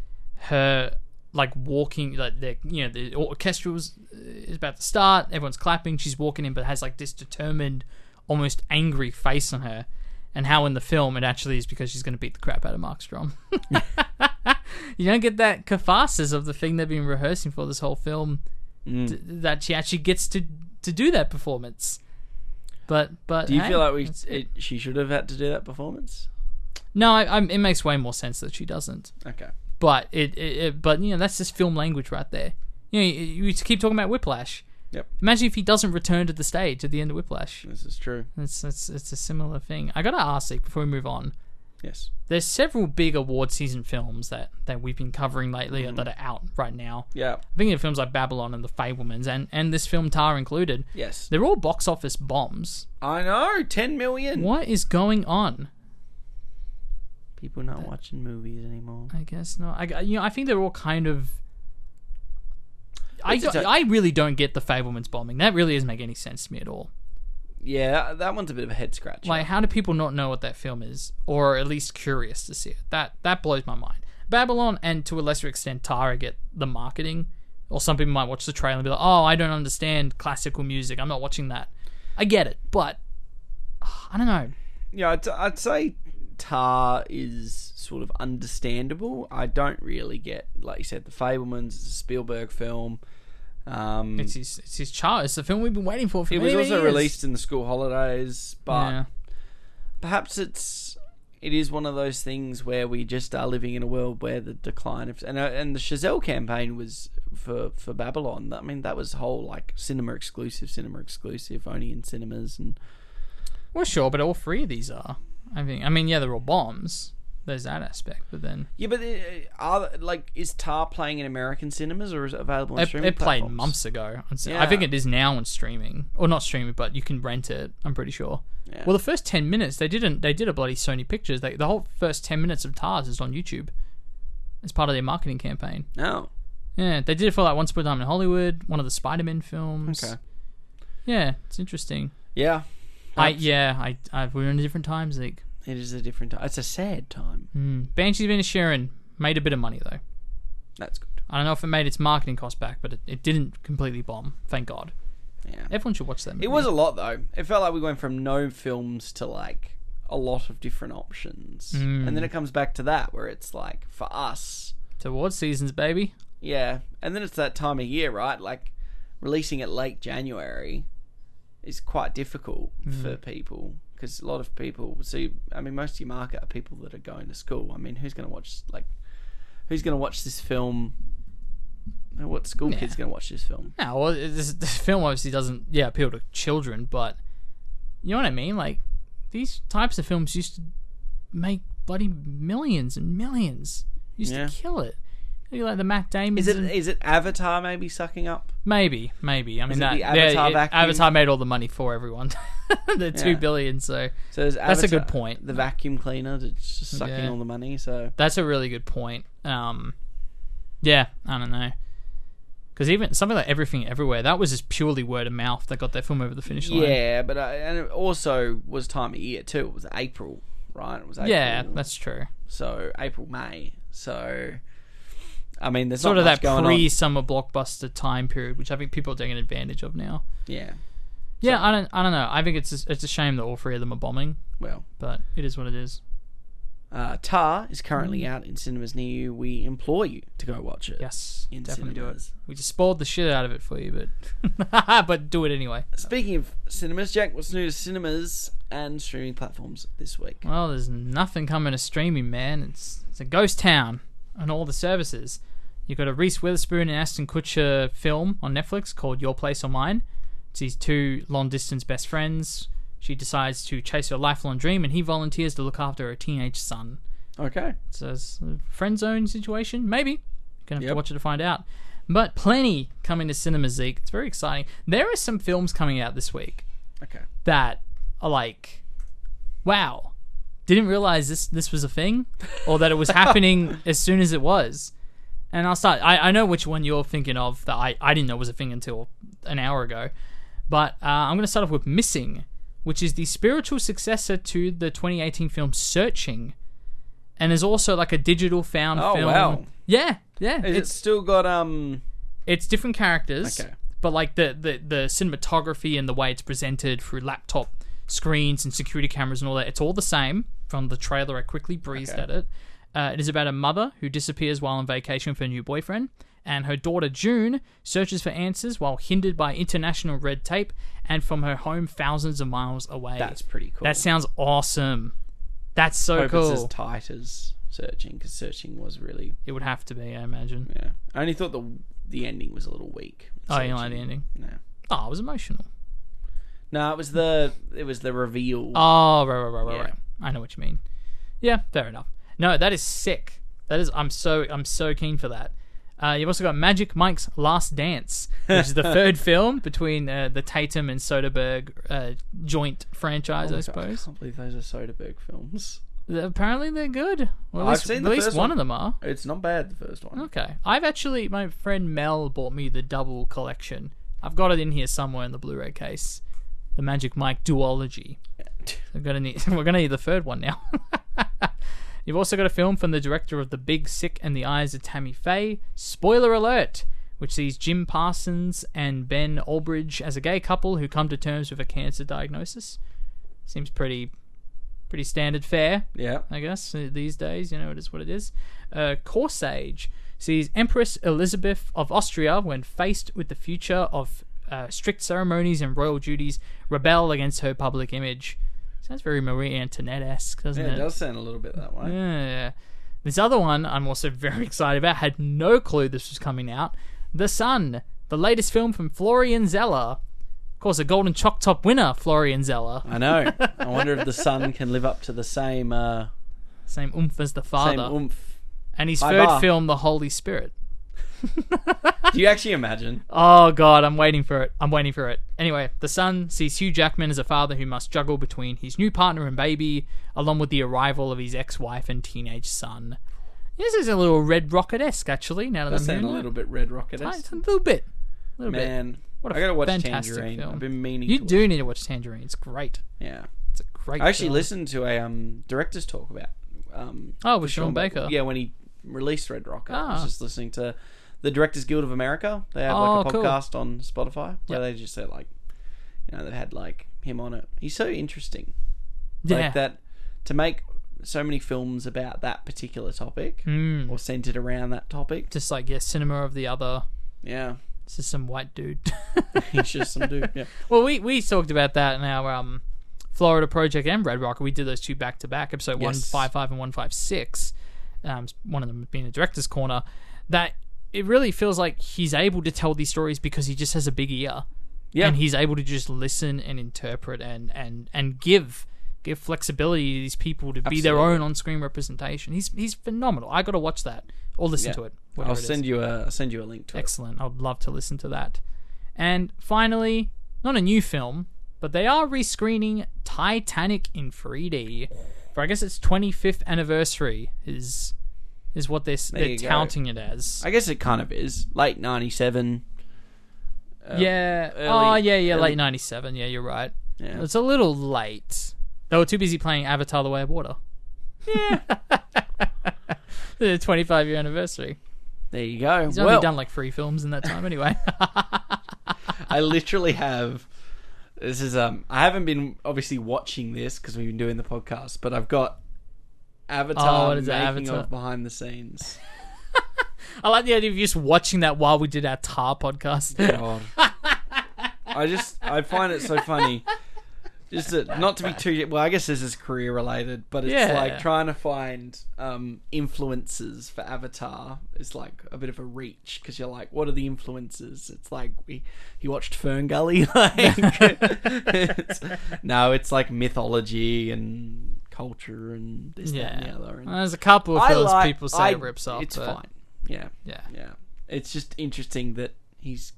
her like walking, like the you know the orchestra was uh, is about to start, everyone's clapping, she's walking in, but has like this determined, almost angry face on her, and how in the film it actually is because she's going to beat the crap out of Mark Strong. you don't get that catharsis of the thing they've been rehearsing for this whole film. Mm. D- that she actually gets to to do that performance. But but
do you
hey,
feel like we it, she should have had to do that performance?
No, I, I, it makes way more sense that she doesn't.
okay
But it, it, it but you know that's just film language right there. You know, you, you keep talking about Whiplash.
Yep.
Imagine if he doesn't return to the stage at the end of Whiplash.
this is true
It's it's it's a similar thing. I gotta ask Zeke, before we move on.
yes
There's several big award season films that, that we've been covering lately
Mm-hmm.
that are out right now.
yeah
I'm thinking of films like Babylon and The Fabelmans and, and this film Tar included.
yes
They're all box office bombs.
I know 10 million
What is going on?
People not uh, watching movies anymore
I guess not. I you know I think they're all kind of. I, don't- really don't get the Fabelmans bombing. That really doesn't make any sense to me at all.
yeah that, that one's a bit of a head scratch
Like, how do people not know what that film is, or at least curious to see it? That that blows my mind. Babylon and to a lesser extent Tara get the marketing, or some people might watch the trailer and be like, "Oh, I don't understand classical music. I'm not watching that." I get it, but I don't know.
yeah I'd, I'd say tar is sort of understandable i don't really get like you said the fabelmans it's a spielberg film um
It's his it's his child. It's the film we've been waiting for for
It
many,
was also
years.
released in the school holidays, but
Yeah.
perhaps it's it is one of those things where we just are living in a world where the decline of and uh, and the Chazelle campaign was for for Babylon. I mean, that was whole like cinema exclusive, cinema exclusive, only in cinemas, and
Well, sure, but all three of these are. I think. I mean, yeah, they're all bombs. There's that aspect, but then
yeah. But uh, are like is Tar playing in American cinemas or is it available on
it,
streaming
it played
platforms?
months ago. on c- I
Yeah.
think it is now on streaming, or not streaming, but you can rent it. I'm pretty sure.
Yeah.
Well, the first ten minutes they didn't. They did a bloody Sony Pictures. They, the whole first ten minutes of Tars is on YouTube. as part of their marketing campaign.
Oh,
Yeah, they did it for like Once Upon a Time in Hollywood, one of the Spider-Man films.
okay.
Yeah, it's interesting.
Yeah,
I yeah, I, I we're in a different time, Zeke.
it is a different time. It's a sad time.
Mm. Banshees of Inisherin made a bit of money though.
That's good.
I don't know if it made its marketing cost back, but it, it didn't completely bomb. Thank God.
Yeah.
Everyone should watch that. Movie.
It was a lot though. It felt like we went from no films to like a lot of different options,
Mm.
and then it comes back to that where it's like for us,
towards seasons, baby.
yeah, and then it's that time of year, right? Like releasing it late January is quite difficult hmm. for people because a lot of people see. I mean, most of your market are people that are going to school. I mean, who's going to watch like who's going to watch this film? What school
Yeah.
kid's going to watch this film?
No, well, this, this film obviously doesn't yeah appeal to children, but you know what I mean. Like these types of films used to make bloody millions and millions. Used
Yeah.
to kill it. You like the Matt Damon.
Is it is it Avatar maybe sucking up?
Maybe, maybe. I mean, that
the Avatar vacuum?
Avatar made all the money for everyone. the two
Yeah.
billion. So
So is
That's a good point.
The vacuum cleaner that's just sucking
Yeah.
all the money. So
that's a really good point. Um, yeah, I don't know. Because even something like Everything Everywhere, that was just purely word of mouth that got that film over the finish line.
yeah, but uh, and it also was time of year too. It was April, right? It was April.
yeah, that's true.
so April May. So I mean, there's
Sort of that pre-summer blockbuster time period, which I think people are taking advantage of now.
Yeah.
Yeah, I don't, I don't know. I think it's a, it's a shame that all three of them are bombing,
Well,
but it is what it is.
uh, Tar is currently
Mm.
out in cinemas near you. We implore you to go watch it.
Yes,
In
definitely do it. We just spoiled the shit out of it for you, but but do it anyway.
Speaking of cinemas, Jack, what's new to cinemas and streaming platforms this week?
Well, there's nothing coming to streaming, man. It's it's a ghost town on all the services. You've got a Reese Witherspoon and Ashton Kutcher film on Netflix called Your Place or Mine. It's these two long distance best friends. She decides to chase her lifelong dream, and he volunteers to look after her teenage son.
Okay.
So it's a friend zone situation, maybe. You're gonna have
Yep.
to watch it to find out. But plenty coming to cinema, Zeke. It's very exciting. There are some films coming out this week
Okay.
that are like, wow, didn't realize this this was a thing, or that it was happening as soon as it was. And I'll start. I, I know which one you're thinking of that I, I didn't know was a thing until an hour ago. But uh, I'm going to start off with Missing, which is the spiritual successor to the 2018 film Searching. And there's also like a digital found
Oh,
film.
wow.
Yeah, yeah.
Is
it's
it still got um?
it's different characters,
Okay.
but like the, the the cinematography and the way it's presented through laptop screens and security cameras and all that, it's all the same. From the trailer, I quickly breezed
Okay.
at it. Uh, it is about a mother who disappears while on vacation with her new boyfriend, and her daughter June searches for answers while hindered by international red tape and from her home thousands of miles away.
That's pretty cool.
That sounds awesome. That's so
Hope
cool.
it's as tight as searching because searching was really
it would have to be, I imagine.
yeah. I only thought the the ending was a little weak.
Oh, you like the ending?
No,
Oh, it was emotional.
No, it was the it was the reveal.
Oh, right, right, right, right,
Yeah.
right. I know what you mean. Yeah, fair enough. No, that is sick. That is. I'm so. I'm so keen for that. Uh, you've also got Magic Mike's Last Dance, which is the third film between uh, the Tatum and Soderbergh uh, joint franchise,
Oh
I suppose.
I can't believe those are Soderbergh films.
Apparently, they're good. Well, at
I've
least,
seen
at
the
least
first
one
one.
of them are.
It's not bad. The first one.
Okay, I've actually. My friend Mel bought me the double collection. I've got it in here somewhere in the Blu-ray case. The Magic Mike duology. We're gonna need. We're gonna need the third one now. You've also got a film from the director of The Big Sick and the Eyes of Tammy Faye. Spoiler alert! Which sees Jim Parsons and Ben Aldridge as a gay couple who come to terms with a cancer diagnosis. Seems pretty, pretty standard fare.
Yeah.
I guess uh, these days, you know, it is what it is. Uh, Corsage sees Empress Elizabeth of Austria, when faced with the future of uh, strict ceremonies and royal duties, rebel against her public image. Sounds very Marie Antoinette esque, doesn't
Yeah,
it?
it does sound a little bit that way.
Yeah. This other one I'm also very excited about. Had no clue this was coming out. The Sun, the latest film from Florian Zeller. Of course, a Golden Chalk Top winner, Florian Zeller.
I know. I wonder if the Sun can live up to the same uh,
Same oomph as the Father.
same oomph.
and his
Hi,
third
Bar.
film, The Holy Spirit.
Do you actually imagine?
Oh god, I'm waiting for it. I'm waiting for it. Anyway, the son sees Hugh Jackman as a father who must juggle between his new partner and baby, along with the arrival of his ex-wife and teenage son. This is a little Red Rocket esque, actually. Now that
Does
I'm
sound a little
it.
bit Red Rocket.
It's a little bit, a little bit.
Man,
What a
I gotta watch
fantastic
Tangerine.
film.
I've been meaning.
You do
watch-
need to watch Tangerine. It's great.
Yeah.
It's a great.
I actually
film.
listened to a um director's talk about. Um,
Oh, with
for
Sean Baker.
Yeah, when he released Red Rocket, I was
Ah.
just listening to the Directors Guild of America. They have like
Oh,
a
cool.
podcast on Spotify where they just say like, you know, they've had like him on it. He's so interesting.
Yeah.
Like that to make so many films about that particular topic
Mm.
or centered around that topic.
Just like yeah, cinema of the other.
Yeah,
This is some white dude.
he's just some dude. Yeah,
well, we we talked about that in our um, Florida Project and Red Rocket. We did those two back to back, episode one
Yes.
five five and one five six. Um, one of them being the director's corner. That it really feels like he's able to tell these stories because he just has a big ear.
yeah.
and he's able to just listen and interpret and and and give give flexibility to these people to be their own on-screen representation. He's he's phenomenal. I got to watch that or listen
Yeah.
to it.
I'll
whatever it is.
send you a I'll send you a link to it.
Excellent. I would love to listen to that. And finally, not a new film, but they are rescreening Titanic in 3D for I guess its 25th anniversary is is what they're, they're
you go.
touting it as.
I guess it kind of is late '97.
yeah.
early-
oh, yeah, yeah.
early-
Late '97. Yeah, you're right.
Yeah.
It's a little late. They were too busy playing Avatar: The Way of Water. Yeah. the 25 year anniversary.
There you go.
He's only
well,
done like three films in that time, anyway.
I literally have. This is um. I haven't been obviously watching this because we've been doing the podcast, but I've got Avatar
Oh, what is
making
Avatar?
of behind the scenes.
I like the idea of you just watching that while we did our Tar podcast.
God. I just I find it so funny. Just to, not to be too well, I guess this is career related, but it's
Yeah.
like trying to find um, influences for Avatar is like a bit of a reach because you're like, what are the influences? It's like we he watched Fern Gully, like it's, no, it's like mythology and culture and this that and the other. And
There's a couple of
I
films
like-
people say
I-
it rips off.
It's
but
fine. Yeah,
Yeah.
yeah. It's just interesting that he's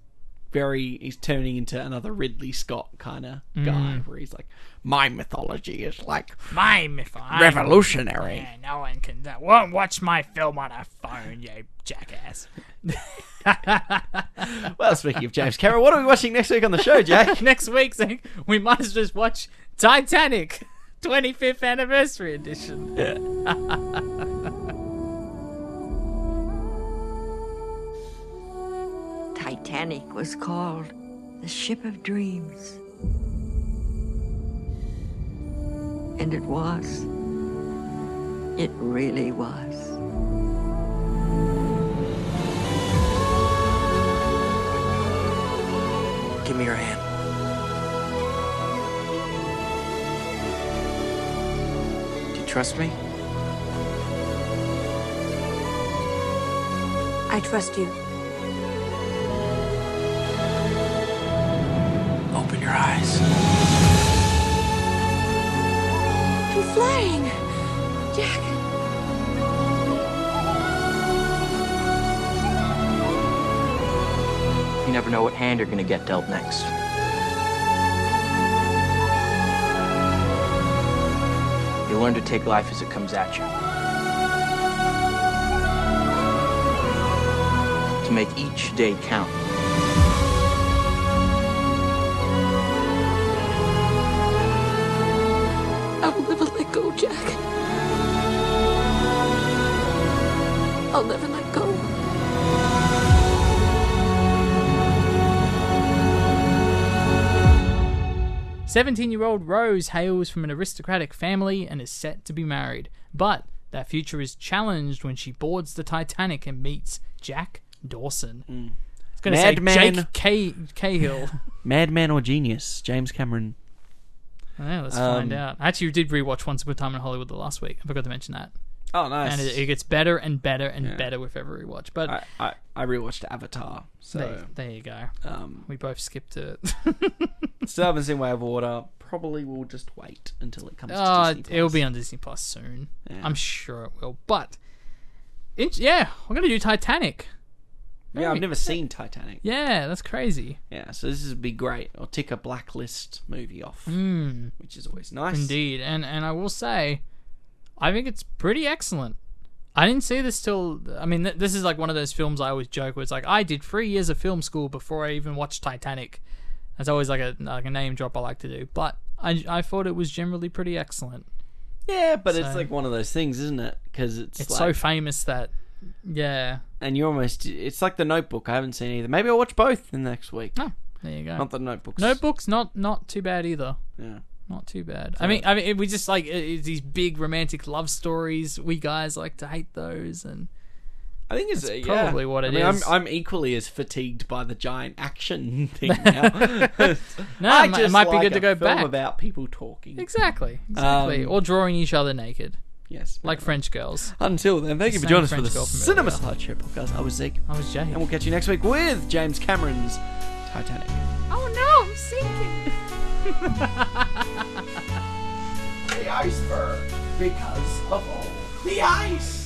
very he's turning into another Ridley Scott kind of
Mm.
guy, where he's like, my mythology is like
My myth.
Revolutionary.
Yeah, no one can. That won't watch my film on a phone, you jackass.
Well, speaking of James Cameron, what are we watching next week on the show, Jack?
Next week, we might as well just watch Titanic, 25th anniversary edition.
Titanic was called the Ship of Dreams. And it was. It really was.
Give me your hand. Trust me?
I trust you.
Open your eyes.
I'm flying. Jack.
You never know what hand you're gonna get dealt next. Learn to take life as it comes at you. To make each day count.
Seventeen-year-old Rose hails from an aristocratic family and is set to be married, but that future is challenged when she boards the Titanic and meets Jack Dawson. It's going to say
Madman.
Jake K- Cahill.
Madman or genius? James Cameron.
yeah, let's
Um,
find out. I actually did rewatch Once Upon a Time in Hollywood the last week. I forgot to mention that,
Oh, nice.
and it, it gets better and better and
Yeah.
better with every rewatch. But
I, I I rewatched Avatar, so
there, there you go.
um,
We both skipped it.
still haven't seen Way of Water. Probably will just wait until it comes.
Oh,
to Disney
it'll be on Disney Plus soon.
Yeah.
I'm sure it will. But in, yeah, we're gonna do Titanic.
Yeah, I've never seen Titanic.
Yeah, that's crazy.
Yeah, so this would be great. I'll tick a blacklist movie off,
Mm,
which is always nice.
indeed, and and I will say, I think it's pretty excellent. I didn't see this till. I mean, th- this is like one of those films I always joke where it's like I did three years of film school before I even watched Titanic. That's always like a like a name drop I like to do, but I I thought it was generally pretty excellent.
Yeah, but it's like one of those things, isn't it? Because it's
It's
like,
so famous that yeah.
and you almost it's like the Notebook. I haven't seen either. Maybe I'll watch both in the next week.
Oh, there you go.
Not the Notebooks.
Notebooks not not too bad either.
Yeah.
Not too bad. I mean, I mean, we just like these big romantic love stories. We guys like to hate those, and
I think it's
That's
yeah.
probably what
I mean,
is.
I'm, I'm equally as fatigued by the giant action thing now.
No,
I
it might- it
just
might be
like
good to
a
go
film
back.
about people talking.
exactly, exactly,
Um,
or drawing each other naked,
Yes,
like French girls.
Until then, thank you for
Same
joining us for
French
the
girl
Cinema
earlier.
Sideshow podcast. I was Zeke,
I was Jay.
and we'll catch you next week with James Cameron's Titanic.
Oh no, I'm sinking.
The iceberg, because of all the ice.